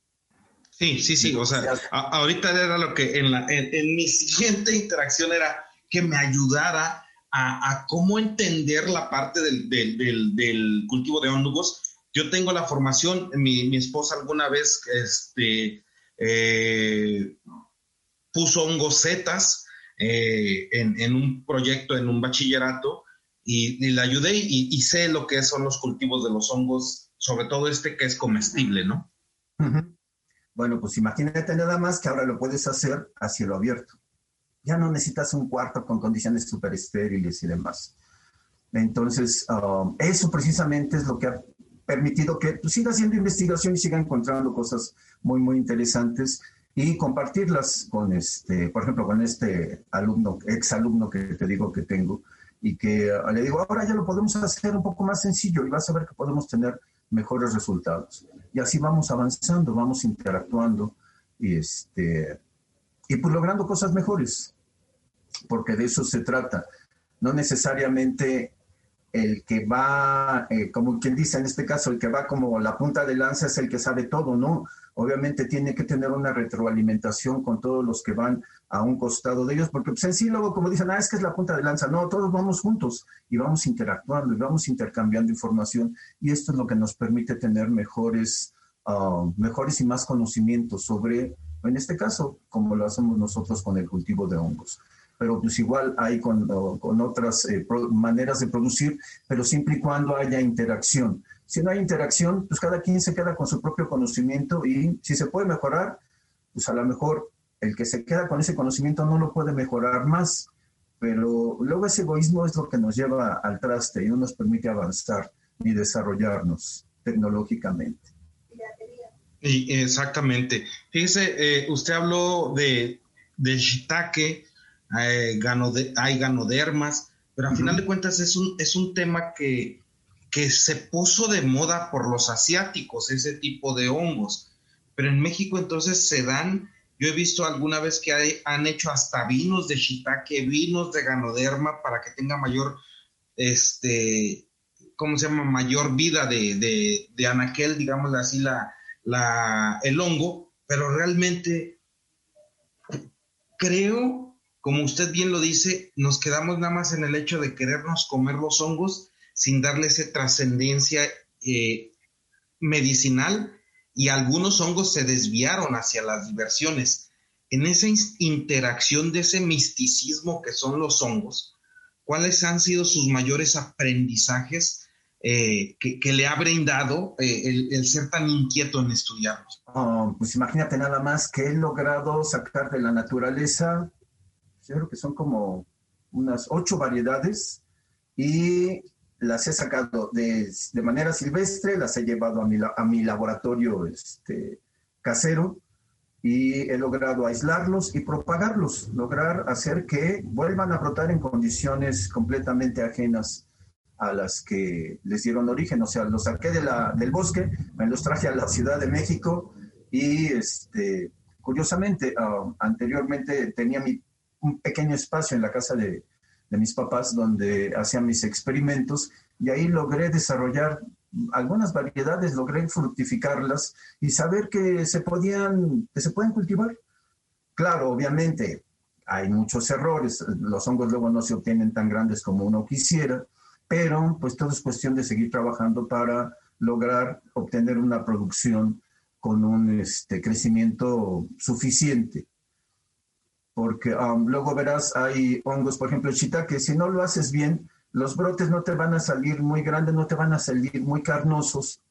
Sí, sí, sí, o sea, ahorita era lo que en, la, en, mi siguiente interacción era que me ayudara a, cómo entender la parte del, del, del, cultivo de hongos. Yo tengo la formación, mi, mi esposa alguna vez este, eh, puso hongos setas, eh, en, un proyecto, en un bachillerato, y, y le ayudé y, sé lo que son los cultivos de los hongos, sobre todo este que es comestible, ¿no? Bueno, pues imagínate nada más que ahora lo puedes hacer a cielo abierto. Ya no necesitas un cuarto con condiciones súper estériles y demás. Entonces, um, eso precisamente es lo que ha permitido que pues, siga haciendo investigación y siga encontrando cosas muy, muy interesantes y compartirlas con este, por ejemplo, con este alumno, ex alumno que te digo que tengo y que ah, le digo, ahora ya lo podemos hacer un poco más sencillo y vas a ver que podemos tener mejores resultados. Y así vamos avanzando, vamos interactuando y, este, y pues logrando cosas mejores, porque de eso se trata. No necesariamente el que va, eh, como quien dice en este caso, el que va como la punta de lanza es el que sabe todo, ¿no? obviamente tiene que tener una retroalimentación con todos los que van a un costado de ellos, porque pues en sí luego como dicen, ah, es que es la punta de lanza, no, todos vamos juntos y vamos interactuando y vamos intercambiando información y esto es lo que nos permite tener mejores, ah, mejores y más conocimientos sobre, en este caso, como lo hacemos nosotros con el cultivo de hongos. Pero pues igual hay con, con otras eh, maneras de producir, pero siempre y cuando haya interacción si no hay interacción, pues cada quien se queda con su propio conocimiento y si se puede mejorar, pues a lo mejor el que se queda con ese conocimiento no lo puede mejorar más, pero luego ese egoísmo es lo que nos lleva al traste y no nos permite avanzar ni desarrollarnos tecnológicamente. Y exactamente. Fíjese, eh, usted habló de, de shiitake, eh, hay ganodermas, pero al final de cuentas es un, es un tema que, que se puso de moda por los asiáticos, ese tipo de hongos. Pero en México entonces se dan, yo he visto alguna vez que han hecho hasta vinos de shiitake, vinos de ganoderma para que tenga mayor, este, ¿cómo se llama? Mayor vida de, de, de anaquel, digamos así, la, la, el hongo, pero realmente creo, como usted bien lo dice, nos quedamos nada más en el hecho de querernos comer los hongos sin darle esa trascendencia eh, medicinal y algunos hongos se desviaron hacia las diversiones. En esa interacción de ese misticismo que son los hongos, ¿cuáles han sido sus mayores aprendizajes eh, que, le ha brindado eh, el, ser tan inquieto en estudiarlos? Oh, pues imagínate nada más que he logrado sacar de la naturaleza, yo creo que son como unas ocho variedades y las he sacado de, manera silvestre, las he llevado a mi, a mi laboratorio este, casero y he logrado aislarlos y propagarlos, lograr hacer que vuelvan a brotar en condiciones completamente ajenas a las que les dieron origen. O sea, los saqué de la, del bosque, me los traje a la Ciudad de México y este, curiosamente, ah, anteriormente tenía mi, un pequeño espacio en la casa de, de mis papás donde hacía mis experimentos y ahí logré desarrollar algunas variedades, logré fructificarlas y saber que se podían, que se pueden cultivar. Claro, obviamente hay muchos errores, los hongos luego no se obtienen tan grandes como uno quisiera, pero pues todo es cuestión de seguir trabajando para lograr obtener una producción con un este, crecimiento suficiente. Porque um, luego verás, hay hongos, por ejemplo, el shiitake, si no lo haces bien, los brotes no te van a salir muy grandes, no te van a salir muy carnosos,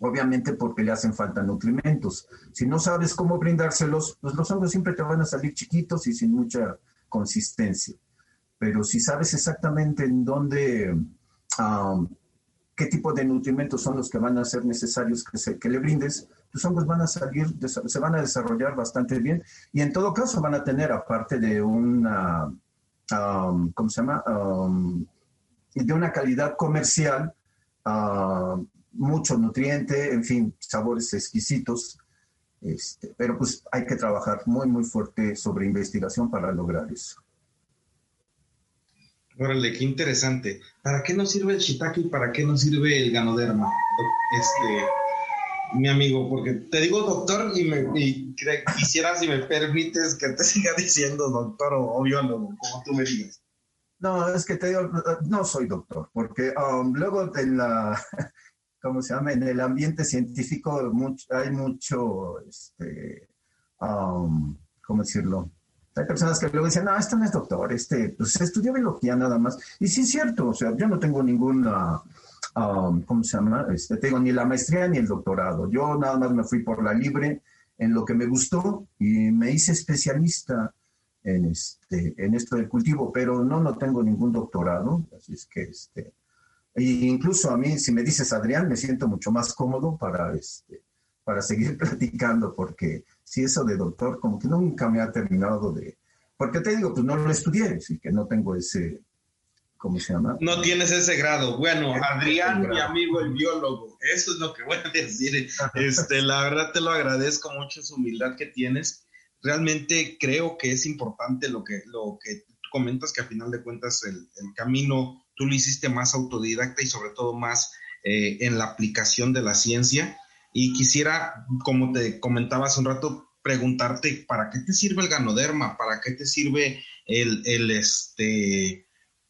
obviamente porque le hacen falta nutrimentos. Si no sabes cómo brindárselos, pues los hongos siempre te van a salir chiquitos y sin mucha consistencia. Pero si sabes exactamente en dónde, um, qué tipo de nutrimentos son los que van a ser necesarios que, que le brindes, tus hongos van a salir, se van a desarrollar bastante bien y en todo caso van a tener, aparte de una, um, ¿cómo se llama? Um, de una calidad comercial, uh, mucho nutriente, en fin, sabores exquisitos. Este, pero pues hay que trabajar muy, muy fuerte sobre investigación para lograr eso. Órale, qué interesante. ¿Para qué nos sirve el shiitake y para qué nos sirve el ganoderma? Este, mi amigo, porque te digo doctor y, me, quisiera, si me permites, que te siga diciendo doctor o, biólogo, como tú me digas. No, es que te digo, no soy doctor, porque um, luego en la, ¿cómo se llama? En el ambiente científico hay mucho, este, um, ¿cómo decirlo? Hay personas que luego dicen, no, este no es doctor, este, pues estudió biología nada más. Y sí es cierto, o sea, yo no tengo ninguna Um, ¿cómo se llama? Este, tengo ni la maestría ni el doctorado. Yo nada más me fui por la libre en lo que me gustó y me hice especialista en, este, en esto del cultivo, pero no, no tengo ningún doctorado, así es que, este, e incluso a mí, si me dices Adrián, me siento mucho más cómodo para, este, para seguir platicando, porque si eso de doctor, como que nunca me ha terminado de, porque te digo, pues no lo estudié, así que no tengo ese, ¿cómo se llama? No tienes ese grado. Bueno, Adrián, mi amigo el biólogo, eso es lo que voy a decir. Este, la verdad te lo agradezco mucho su humildad que tienes. Realmente creo que es importante lo que, lo que comentas, que a final de cuentas el, camino tú lo hiciste más autodidacta y sobre todo más eh, en la aplicación de la ciencia. Y quisiera, como te comentaba hace un rato, preguntarte, ¿para qué te sirve el ganoderma? ¿Para qué te sirve el, el este,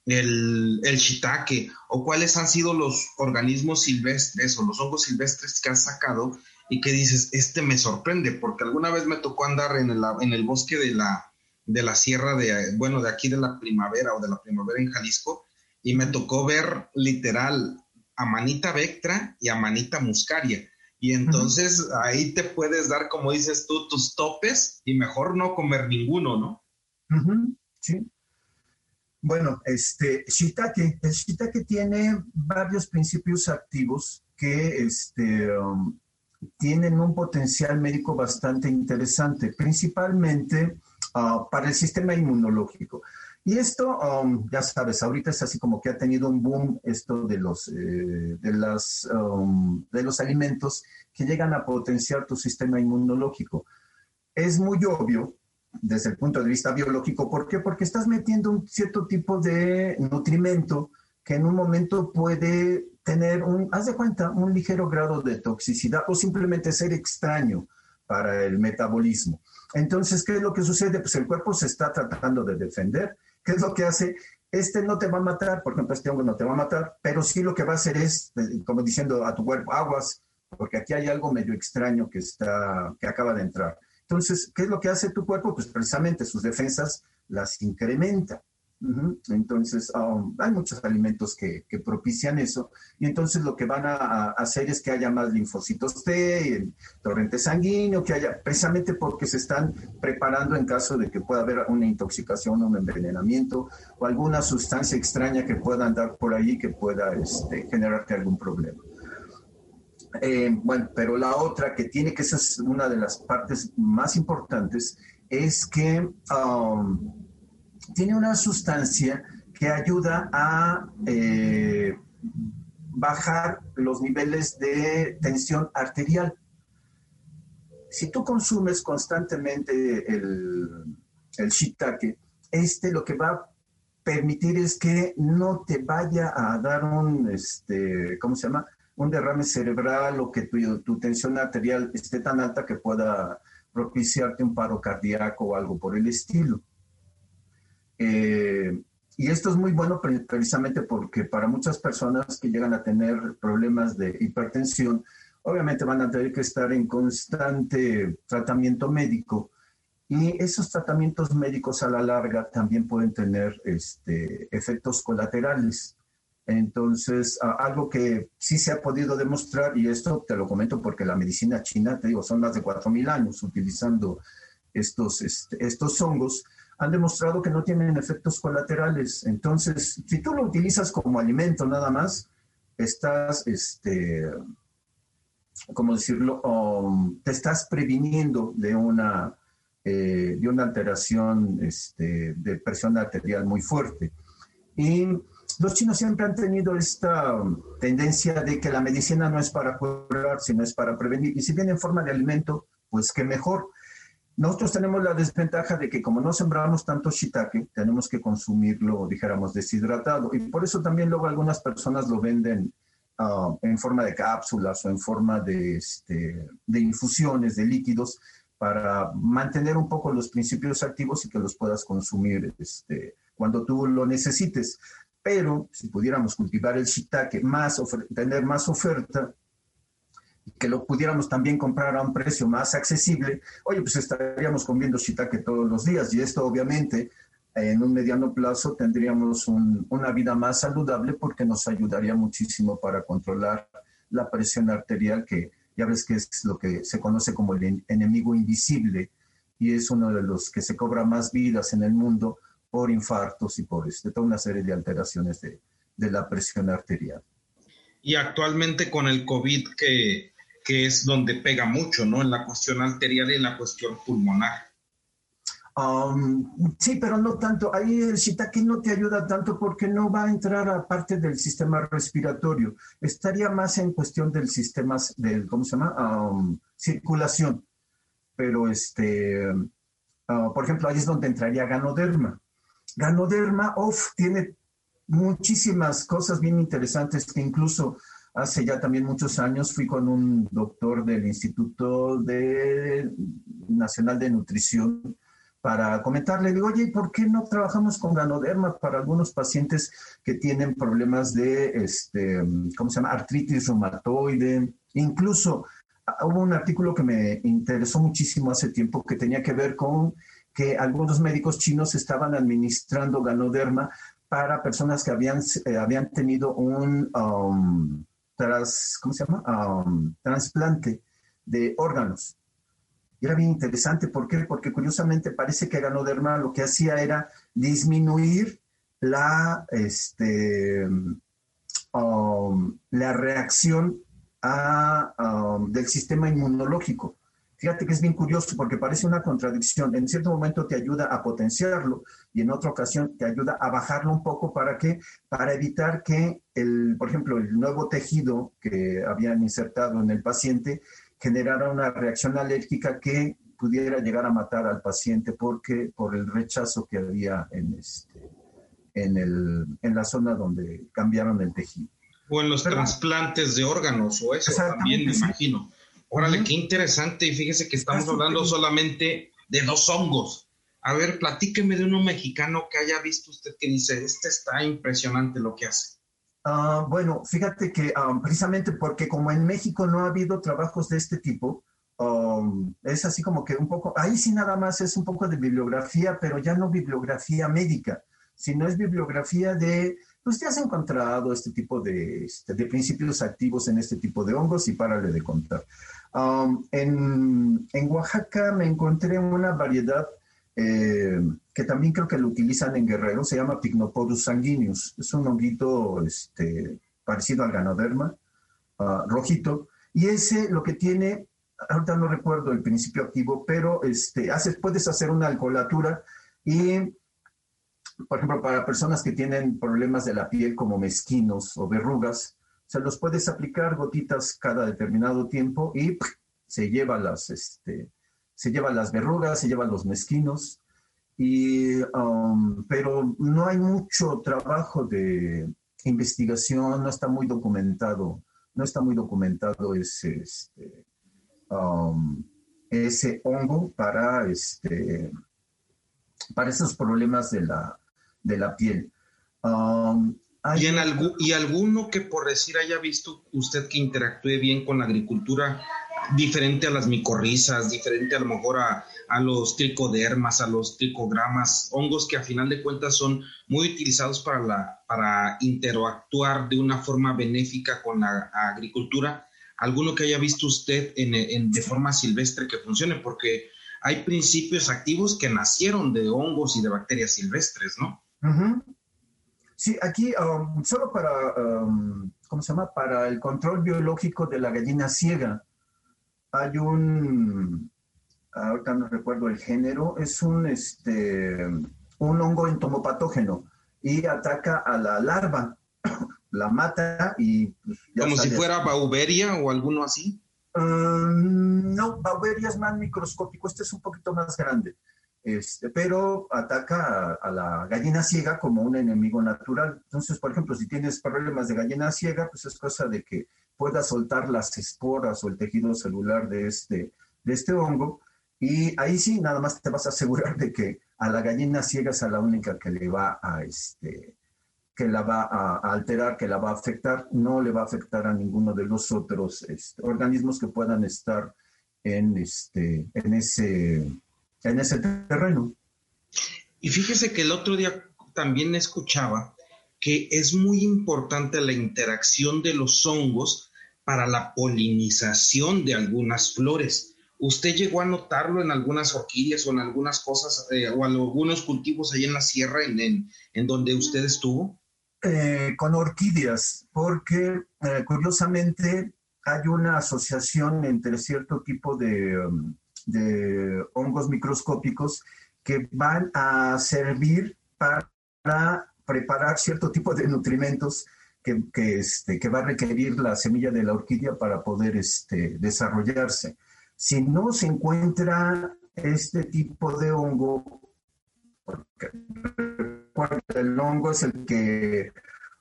el, el shiitake o cuáles han sido los organismos silvestres o los hongos silvestres que has sacado y que dices, este me sorprende, porque alguna vez me tocó andar en el, en el bosque de la, de la sierra de, bueno, de aquí de la primavera o de la primavera en Jalisco, y me tocó ver literal a manita vectra y a manita muscaria. Y entonces ahí te puedes dar, como dices tú, tus topes y mejor no comer ninguno, ¿no? Sí. Bueno, este shiitake, el shiitake tiene varios principios activos que este, um, tienen un potencial médico bastante interesante, principalmente uh, para el sistema inmunológico. Y esto, um, ya sabes, ahorita es así como que ha tenido un boom esto de los, eh, de, las, um, de los alimentos que llegan a potenciar tu sistema inmunológico. Es muy obvio desde el punto de vista biológico. ¿Por qué? Porque estás metiendo un cierto tipo de nutrimento que en un momento puede tener un, haz de cuenta, un ligero grado de toxicidad o simplemente ser extraño para el metabolismo. Entonces, ¿qué es lo que sucede? Pues el cuerpo se está tratando de defender. ¿Qué es lo que hace? Este no te va a matar, por ejemplo, este hongo no te va a matar, pero sí lo que va a hacer es, eh, como diciendo a tu cuerpo, aguas, porque aquí hay algo medio extraño que, está, que acaba de entrar. Entonces, ¿qué es lo que hace tu cuerpo? Pues precisamente sus defensas las incrementa. Entonces, um, hay muchos alimentos que, propician eso y entonces lo que van a, hacer es que haya más linfocitos T, el torrente sanguíneo, que haya, precisamente porque se están preparando en caso de que pueda haber una intoxicación, un envenenamiento o alguna sustancia extraña que pueda andar por ahí que pueda este, generarte algún problema. Eh, bueno, pero la otra que tiene que ser una de las partes más importantes es que um, tiene una sustancia que ayuda a eh, bajar los niveles de tensión arterial. Si tú consumes constantemente el, el shiitake, este lo que va a permitir es que no te vaya a dar un, este, ¿cómo se llama? Un derrame cerebral o que tu, tensión arterial esté tan alta que pueda propiciarte un paro cardíaco o algo por el estilo. Eh, y esto es muy bueno precisamente porque para muchas personas que llegan a tener problemas de hipertensión, obviamente van a tener que estar en constante tratamiento médico y esos tratamientos médicos a la larga también pueden tener este, efectos colaterales. Entonces, algo que sí se ha podido demostrar, y esto te lo comento porque la medicina china, te digo, son más de 4.000 años utilizando estos, este, estos hongos, han demostrado que no tienen efectos colaterales. Entonces, si tú lo utilizas como alimento nada más, estás, este, ¿cómo decirlo? Um, te estás previniendo de una, eh, de una alteración este, de presión arterial muy fuerte. Y los chinos siempre han tenido esta tendencia de que la medicina no es para curar, sino es para prevenir. Y si viene en forma de alimento, pues qué mejor. Nosotros tenemos la desventaja de que como no sembramos tanto shiitake, tenemos que consumirlo, dijéramos, deshidratado. Y por eso también luego algunas personas lo venden ah, en forma de cápsulas o en forma de, este, de infusiones, de líquidos, para mantener un poco los principios activos y que los puedas consumir este, cuando tú lo necesites. Pero si pudiéramos cultivar el shiitake, más, tener más oferta, que lo pudiéramos también comprar a un precio más accesible, oye, pues estaríamos comiendo shiitake todos los días. Y esto obviamente en un mediano plazo tendríamos una vida más saludable porque nos ayudaría muchísimo para controlar la presión arterial que ya ves que es lo que se conoce como el enemigo invisible y es uno de los que se cobra más vidas en el mundo por infartos y por este, toda una serie de alteraciones de, de la presión arterial. Y actualmente con el COVID que que es donde pega mucho, ¿no? En la cuestión arterial y en la cuestión pulmonar. Um, sí, pero no tanto. Ahí el shiitake no te ayuda tanto porque no va a entrar a parte del sistema respiratorio. Estaría más en cuestión del sistema, del, ¿cómo se llama? Um, circulación. Pero, este, uh, por ejemplo, ahí es donde entraría ganoderma. Ganoderma, off, tiene muchísimas cosas bien interesantes que incluso hace ya también muchos años fui con un doctor del Instituto de Nacional de Nutrición para comentarle, digo, oye, ¿por qué no trabajamos con ganoderma para algunos pacientes que tienen problemas de, este, ¿cómo se llama?, artritis reumatoide. Incluso ah, hubo un artículo que me interesó muchísimo hace tiempo que tenía que ver con que algunos médicos chinos estaban administrando ganoderma para personas que habían, eh, habían tenido un, um, tras, ¿cómo se llama? Um, trasplante de órganos. Era bien interesante, ¿por qué? Porque curiosamente parece que Ganoderma lo que hacía era disminuir la, este, um, la reacción a, del sistema inmunológico. Fíjate que es bien curioso porque parece una contradicción. En cierto momento te ayuda a potenciarlo y en otra ocasión te ayuda a bajarlo un poco para que, para evitar que el, por ejemplo, el nuevo tejido que habían insertado en el paciente generara una reacción alérgica que pudiera llegar a matar al paciente porque por el rechazo que había en este, en, el, en la zona donde cambiaron el tejido. O en los trasplantes de órganos o eso también me imagino. Órale, qué interesante. Y fíjese que estamos hablando solamente de dos hongos. A ver, platíqueme de uno mexicano que haya visto usted que dice, este está impresionante lo que hace. Ah, bueno, fíjate que ah, precisamente porque como en México no ha habido trabajos de este tipo, um, es así como que un poco, ahí sí nada más es un poco de bibliografía, pero ya no bibliografía médica, sino es bibliografía de pues te has encontrado este tipo de, este, de, principios activos en este tipo de hongos y párale de contar. Um, en, en, Oaxaca me encontré una variedad eh, que también creo que lo utilizan en Guerrero, se llama Pycnoporus sanguineus. Es un honguito este, parecido al ganoderma, uh, rojito, y ese lo que tiene, ahorita no recuerdo el principio activo, pero este, haces, puedes hacer una alcoholatura y por ejemplo, para personas que tienen problemas de la piel como mezquinos o verrugas, se los puedes aplicar gotitas cada determinado tiempo y se lleva las, este, se lleva las verrugas, se llevan los mezquinos. Y, um, pero no hay mucho trabajo de investigación, no está muy documentado, no está muy documentado ese, este, um, ese hongo para, este, para esos problemas de la, de la piel. Um, ¿Y, en ¿Y alguno que por decir haya visto usted que interactúe bien con la agricultura, diferente a las micorrizas, diferente a lo mejor a, a, los tricodermas, a los tricogramas, hongos que a final de cuentas son muy utilizados para, la, para interactuar de una forma benéfica con la agricultura? ¿Alguno que haya visto usted en, en, de forma silvestre que funcione? Porque hay principios activos que nacieron de hongos y de bacterias silvestres, ¿no? Sí, aquí um, solo para, um, ¿cómo se llama? Para el control biológico de la gallina ciega, hay un, ahorita no recuerdo el género, es un, este, un hongo entomopatógeno y ataca a la larva, la mata y... Pues, Como si fuera bauberia o alguno así. Um, no, bauberia es más microscópico, este es un poquito más grande. Este, pero ataca a, la gallina ciega como un enemigo natural. Entonces, por ejemplo, si tienes problemas de gallina ciega, pues es cosa de que pueda soltar las esporas o el tejido celular de este, de este hongo. Y ahí sí, nada más te vas a asegurar de que a la gallina ciega es a la única que le va a, este, que la va a, alterar, que la va a afectar, no le va a afectar a ninguno de los otros este, organismos que puedan estar en, este, en ese en ese terreno. Y fíjese que el otro día también escuchaba que es muy importante la interacción de los hongos para la polinización de algunas flores. ¿Usted llegó a notarlo en algunas orquídeas o en algunas cosas eh, o en algunos cultivos ahí en la sierra en, en, donde usted estuvo? Eh, con orquídeas, porque eh, curiosamente hay una asociación entre cierto tipo de, um, de hongos microscópicos que van a servir para preparar cierto tipo de nutrimentos que, que, este, que va a requerir la semilla de la orquídea para poder este, desarrollarse. Si no se encuentra este tipo de hongo, porque el hongo es el que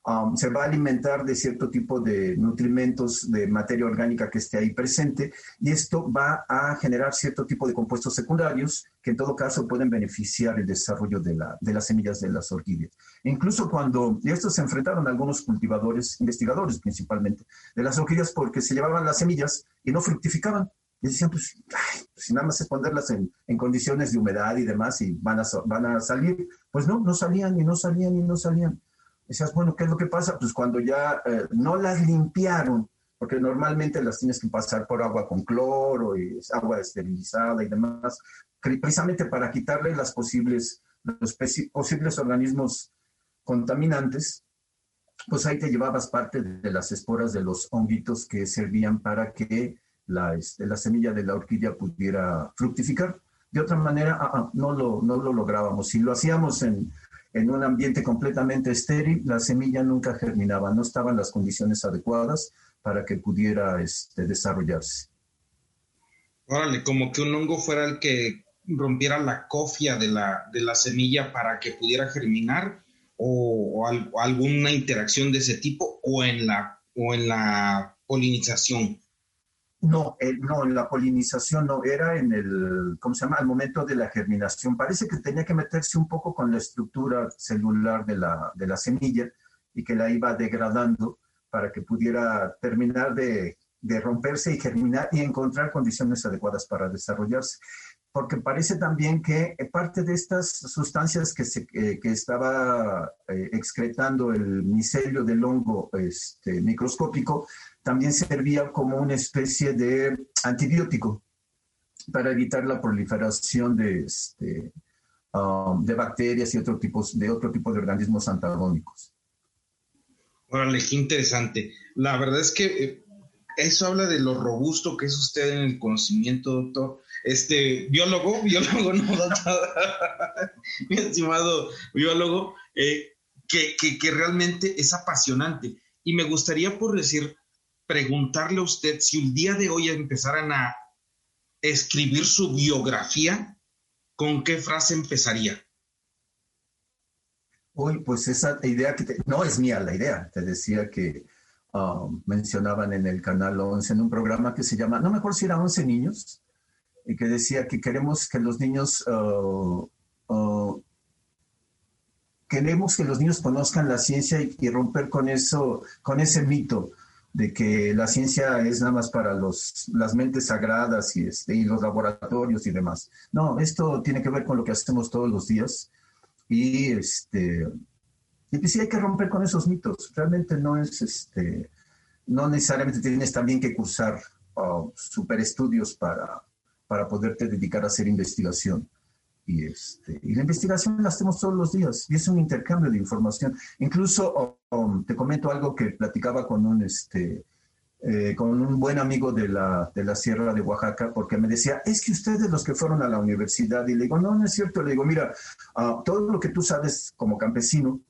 Um, se va a alimentar de cierto tipo de nutrimentos, de materia orgánica que esté ahí presente, y esto va a generar cierto tipo de compuestos secundarios que en todo caso pueden beneficiar el desarrollo de, la, de las semillas de las orquídeas. incluso cuando, y esto se enfrentaron algunos cultivadores, investigadores principalmente, de las orquídeas porque se llevaban las semillas y no fructificaban. Y decían, pues, pues si nada más es ponerlas en, en, condiciones de humedad y demás y van a, van a salir, pues no, no salían y no salían y no salían. Decías, bueno, ¿qué es lo que pasa? Pues cuando ya eh, no las limpiaron, porque normalmente las tienes que pasar por agua con cloro y agua esterilizada y demás, precisamente para quitarle las posibles, los posibles organismos contaminantes, pues ahí te llevabas parte de las esporas de los honguitos que servían para que la, este, la semilla de la orquídea pudiera fructificar. De otra manera, ah, ah, no, lo, no lo lográbamos. Si lo hacíamos en en un ambiente completamente estéril, la semilla nunca germinaba, no estaban las condiciones adecuadas para que pudiera este, desarrollarse. Órale, como que un hongo fuera el que rompiera la cofia de la, de la semilla para que pudiera germinar o, alguna interacción de ese tipo o en la, o en la polinización. No, eh, no, en la polinización no, era en el, ¿cómo se llama? Al momento de la germinación. Parece que tenía que meterse un poco con la estructura celular de la, de la semilla y que la iba degradando para que pudiera terminar de, de romperse y germinar y encontrar condiciones adecuadas para desarrollarse. Porque parece también que parte de estas sustancias que, se, eh, que estaba eh, excretando el micelio del hongo este, microscópico también servía como una especie de antibiótico para evitar la proliferación de, este, um, de bacterias y otro tipos, de otro tipo de organismos antagónicos. Órale, qué interesante. La verdad es que eh, eso habla de lo robusto que es usted en el conocimiento, doctor. Este, biólogo, biólogo, no, doctor, mi estimado biólogo, eh, que, que, que realmente es apasionante. Y me gustaría, por decir, preguntarle a usted si un día de hoy empezaran a escribir su biografía, ¿con qué frase empezaría? Uy, pues esa idea que no es mía la idea, te decía que um, mencionaban en el canal 11 en un programa que se llama, no me acuerdo si era 11 niños, y que decía que queremos que los niños uh, uh, queremos que los niños conozcan la ciencia y, romper con eso, con ese mito de que la ciencia es nada más para los, las mentes sagradas y, este, los laboratorios y demás. No, esto tiene que ver con lo que hacemos todos los días y este y pues sí hay que romper con esos mitos. Realmente no es este no necesariamente tienes también que cursar uh, super estudios para, para poderte dedicar a hacer investigación. Y, este, y la investigación la hacemos todos los días y es un intercambio de información. Incluso um, te comento algo que platicaba con un, este, eh, con un buen amigo de la, de la Sierra de Oaxaca, porque me decía, es que ustedes los que fueron a la universidad, y le digo, no, no es cierto, le digo, mira, uh, todo lo que tú sabes como campesino,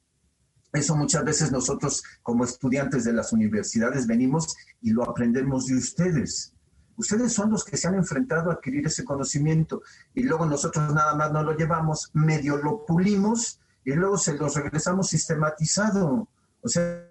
eso muchas veces nosotros como estudiantes de las universidades venimos y lo aprendemos de ustedes. Ustedes son los que se han enfrentado a adquirir ese conocimiento y luego nosotros nada más no lo llevamos, medio lo pulimos y luego se los regresamos sistematizado. O sea,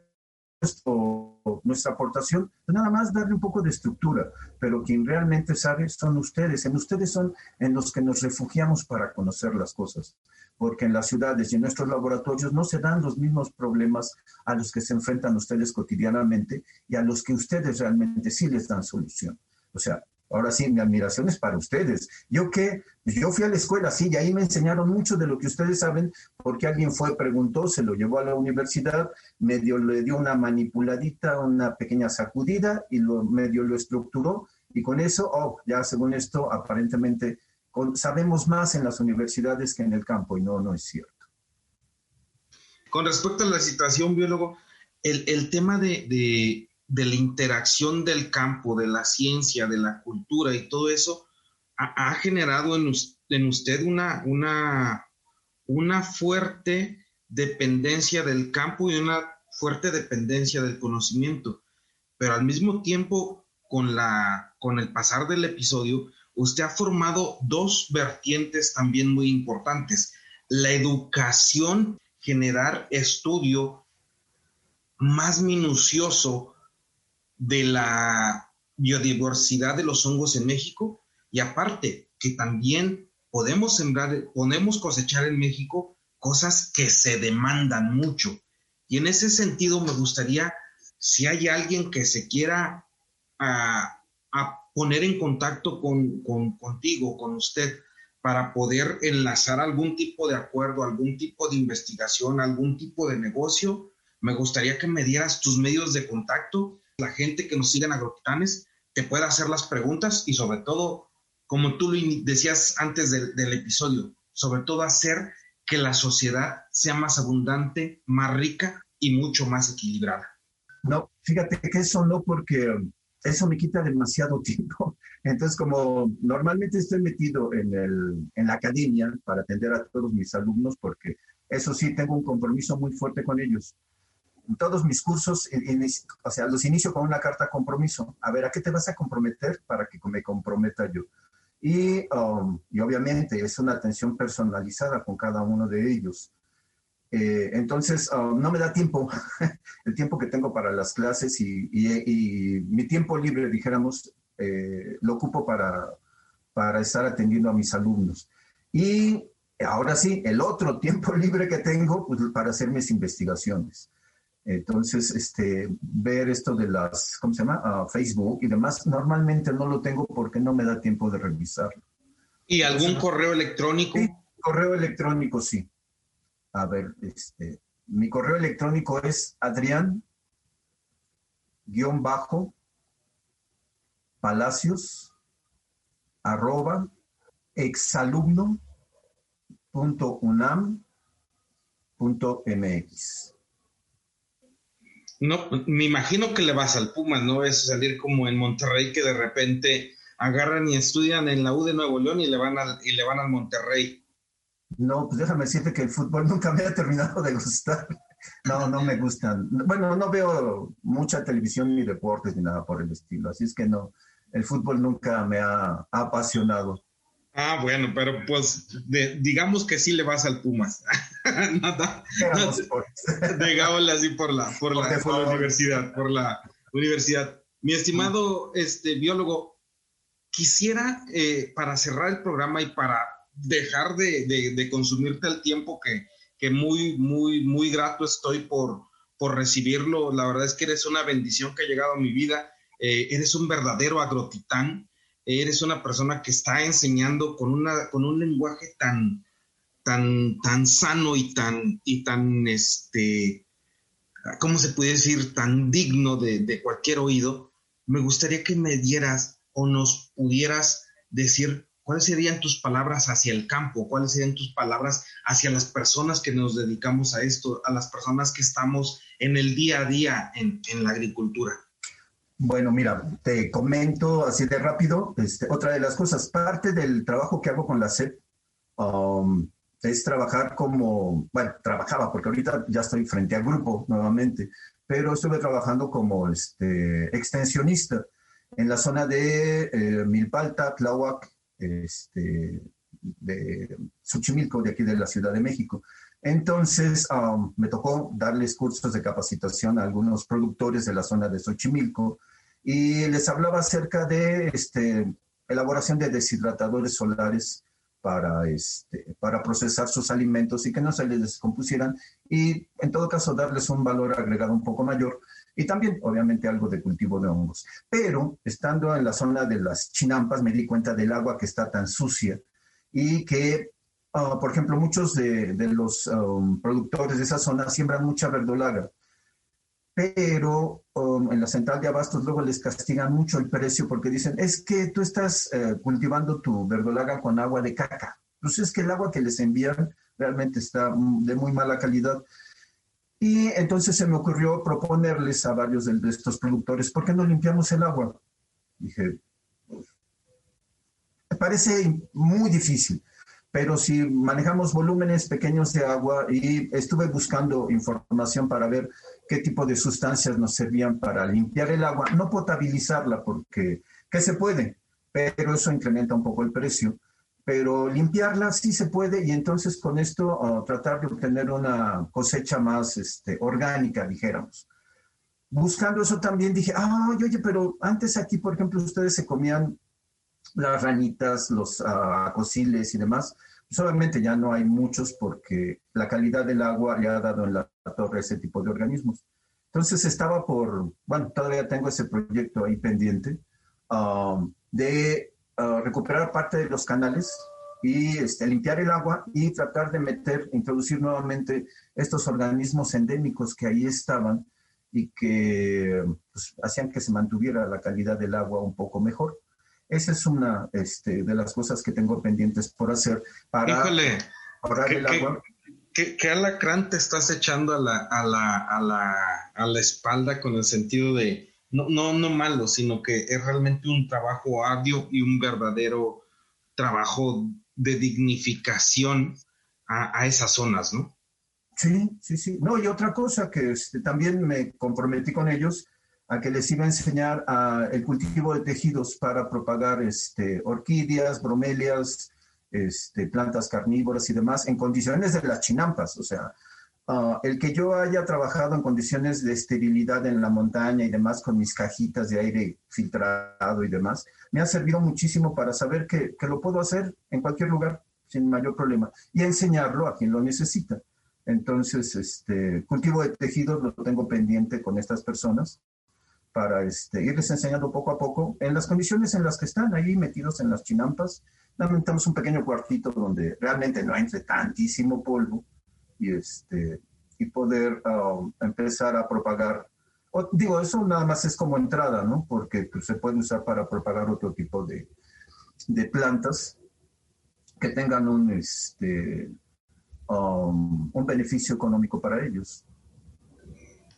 nuestra aportación, pues nada más darle un poco de estructura, pero quien realmente sabe son ustedes, en ustedes son en los que nos refugiamos para conocer las cosas, porque en las ciudades y en nuestros laboratorios no se dan los mismos problemas a los que se enfrentan ustedes cotidianamente y a los que ustedes realmente sí les dan solución. O sea, ahora sí, mi admiración es para ustedes. Yo que, yo fui a la escuela, sí, y ahí me enseñaron mucho de lo que ustedes saben, porque alguien fue, preguntó, se lo llevó a la universidad, medio le dio una manipuladita, una pequeña sacudida, y lo, medio lo estructuró, y con eso, oh, ya según esto, aparentemente sabemos más en las universidades que en el campo, y no, no es cierto. Con respecto a la situación, biólogo, el, el tema de, de de la interacción del campo, de la ciencia, de la cultura y todo eso, ha, generado en, usted una, una, una fuerte dependencia del campo y una fuerte dependencia del conocimiento. Pero al mismo tiempo, con, la, con el pasar del episodio, usted ha formado dos vertientes también muy importantes. La educación, generar estudio más minucioso de la biodiversidad de los hongos en México y aparte que también podemos sembrar, podemos cosechar en México cosas que se demandan mucho. Y en ese sentido me gustaría, si hay alguien que se quiera a, poner en contacto con, con, contigo, con usted, para poder enlazar algún tipo de acuerdo, algún tipo de investigación, algún tipo de negocio, me gustaría que me dieras tus medios de contacto la gente que nos sigue en Agrotitanes te pueda hacer las preguntas y sobre todo, como tú lo decías antes del, episodio, sobre todo hacer que la sociedad sea más abundante, más rica y mucho más equilibrada. No, fíjate que eso no, porque eso me quita demasiado tiempo. Entonces, como normalmente estoy metido en la academia para atender a todos mis alumnos, porque eso sí, tengo un compromiso muy fuerte con ellos todos mis cursos, o sea, los inicio con una carta compromiso. A ver, ¿a qué te vas a comprometer para que me comprometa yo? Y, um, y obviamente es una atención personalizada con cada uno de ellos. Eh, entonces, um, no me da tiempo, el tiempo que tengo para las clases y, y, mi tiempo libre, dijéramos, eh, lo ocupo para, para estar atendiendo a mis alumnos. Y ahora sí, el otro tiempo libre que tengo, pues para hacer mis investigaciones. Entonces, este, ver esto de las, ¿cómo se llama? Ah, Facebook y demás, normalmente no lo tengo porque no me da tiempo de revisarlo. ¿Y algún correo electrónico? Sí, correo electrónico, sí. A ver, este, mi correo electrónico es adrián guion bajo palacios arroba exalumno punto unam punto mx. No, me imagino que le vas al Pumas, ¿no? Es salir como en Monterrey que de repente agarran y estudian en la U de Nuevo León y le van al, y le van al Monterrey. No, pues déjame decirte que el fútbol nunca me ha terminado de gustar. No, no me gustan. Bueno, no veo mucha televisión ni deportes ni nada por el estilo, así es que no, el fútbol nunca me ha apasionado. Ah, bueno, pero pues digamos que sí le vas al Pumas. Nada, digámosle así por la, por, la, universidad, por la universidad. Mi estimado este, biólogo, quisiera eh, para cerrar el programa y para dejar de, de, consumirte el tiempo que, que muy, muy, muy grato estoy por, por recibirlo. La verdad es que eres una bendición que ha llegado a mi vida. Eh, eres un verdadero agrotitán. Eres una persona que está enseñando con, una, con un lenguaje tan, tan, tan sano y tan, y tan, este, ¿cómo se puede decir? Tan digno de, de cualquier oído. Me gustaría que me dieras o nos pudieras decir ¿Cuáles serían tus palabras hacia el campo? ¿Cuáles serían tus palabras hacia las personas que nos dedicamos a esto, a las personas que estamos en el día a día en, la agricultura? Bueno, mira, te comento así de rápido. Este, otra de las cosas, parte del trabajo que hago con la SEP um, es trabajar como, bueno, trabajaba, porque ahorita ya estoy frente al grupo nuevamente, pero estuve trabajando como este, extensionista en la zona de eh, Milpalta, Tláhuac, este, de Xochimilco, de aquí de la Ciudad de México. Entonces, um, me tocó darles cursos de capacitación a algunos productores de la zona de Xochimilco y les hablaba acerca de este, elaboración de deshidratadores solares para, este, para procesar sus alimentos y que no se les descompusieran y en todo caso darles un valor agregado un poco mayor y también obviamente algo de cultivo de hongos. Pero estando en la zona de las chinampas me di cuenta del agua que está tan sucia y que, ah, por ejemplo, muchos de, los um, productores de esa zona siembran mucha verdolaga, pero um, en la central de abastos luego les castigan mucho el precio porque dicen, es que tú estás eh, cultivando tu verdolaga con agua de caca. Entonces es que el agua que les envían realmente está de muy mala calidad. Y entonces se me ocurrió proponerles a varios de estos productores, ¿por qué no limpiamos el agua? Dije, me parece muy difícil, pero si manejamos volúmenes pequeños de agua y estuve buscando información para ver qué tipo de sustancias nos servían para limpiar el agua, no potabilizarla porque, ¿qué se puede? Pero eso incrementa un poco el precio pero limpiarla sí se puede y entonces con esto ah, tratar de obtener una cosecha más este, orgánica, dijéramos. Buscando eso también dije, ah, oye, pero antes aquí, por ejemplo, ustedes se comían las ranitas, los uh, acosiles y demás. Solamente ya no hay muchos porque la calidad del agua le ha dado en la torre ese tipo de organismos. Entonces estaba por, bueno, todavía tengo ese proyecto ahí pendiente de recuperar parte de los canales y este, limpiar el agua y tratar de meter, introducir nuevamente estos organismos endémicos que ahí estaban y que pues, hacían que se mantuviera la calidad del agua un poco mejor. Esa es una este, de las cosas que tengo pendientes por hacer para ahorrar el agua. ¿qué, ¿Qué, alacrán te estás echando a la, a, la, a, la, a la espalda con el sentido de no, no, no malo, sino que es realmente un trabajo arduo y un verdadero trabajo de dignificación a, esas zonas, ¿no? Sí, sí, sí. No, y otra cosa que este, también me comprometí con ellos a que les iba a enseñar a, el cultivo de tejidos para propagar este, orquídeas, bromelias, este, plantas carnívoras y demás en condiciones de las chinampas, o sea, Ah, el que yo haya trabajado en condiciones de esterilidad en la montaña y demás con mis cajitas de aire filtrado y demás, me ha servido muchísimo para saber que, que lo puedo hacer en cualquier lugar sin mayor problema y enseñarlo a quien lo necesita. Entonces, este cultivo de tejidos lo tengo pendiente con estas personas para este, irles enseñando poco a poco en las condiciones en las que están ahí metidos en las chinampas. Lamentamos un pequeño cuartito donde realmente no entre tantísimo polvo y, este, y poder um, empezar a propagar. digo, eso nada más es como entrada, ¿no? Porque pues, se puede usar para propagar otro tipo de, de plantas que tengan un, este, um, un beneficio económico para ellos.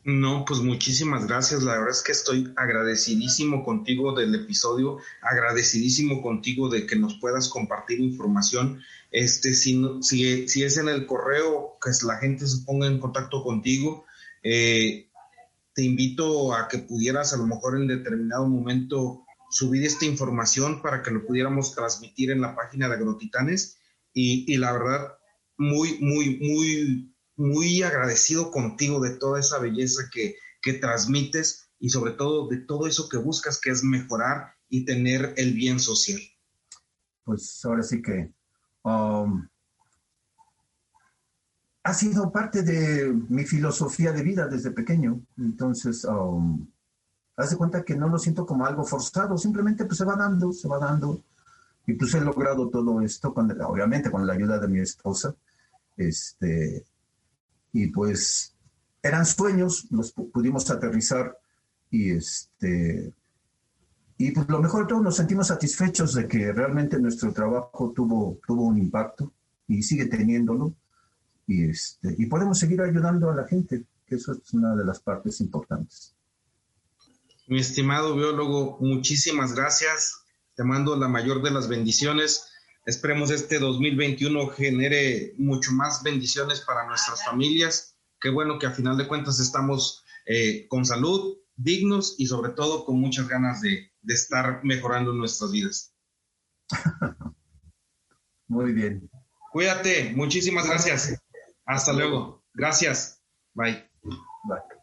No, pues muchísimas gracias. La verdad es que estoy agradecidísimo contigo del episodio, agradecidísimo contigo de que nos puedas compartir información. Este, si, si, si es en el correo, que la gente se ponga en contacto contigo. Eh, te invito a que pudieras a lo mejor en determinado momento subir esta información para que lo pudiéramos transmitir en la página de Agrotitanes. Y, y la verdad, muy, muy, muy muy agradecido contigo de toda esa belleza que, que transmites y sobre todo de todo eso que buscas, que es mejorar y tener el bien social. Pues ahora sí que um, ha sido parte de mi filosofía de vida desde pequeño. Entonces, um, haz de cuenta que no lo siento como algo forzado, simplemente pues se va dando, se va dando. Y pues he logrado todo esto, con, obviamente con la ayuda de mi esposa. Este, y pues eran sueños, los pudimos aterrizar y este, y pues lo mejor de todo, nos sentimos satisfechos de que realmente nuestro trabajo tuvo, tuvo un impacto y sigue teniéndolo. Y, este, y podemos seguir ayudando a la gente, que eso es una de las partes importantes. Mi estimado biólogo, muchísimas gracias. Te mando la mayor de las bendiciones. Esperemos este 2021 genere mucho más bendiciones para nuestras familias. Qué bueno que a final de cuentas estamos eh, con salud, dignos y sobre todo con muchas ganas de, de estar mejorando nuestras vidas. Muy bien. Cuídate, muchísimas gracias. Hasta luego. Gracias. Bye. Bye.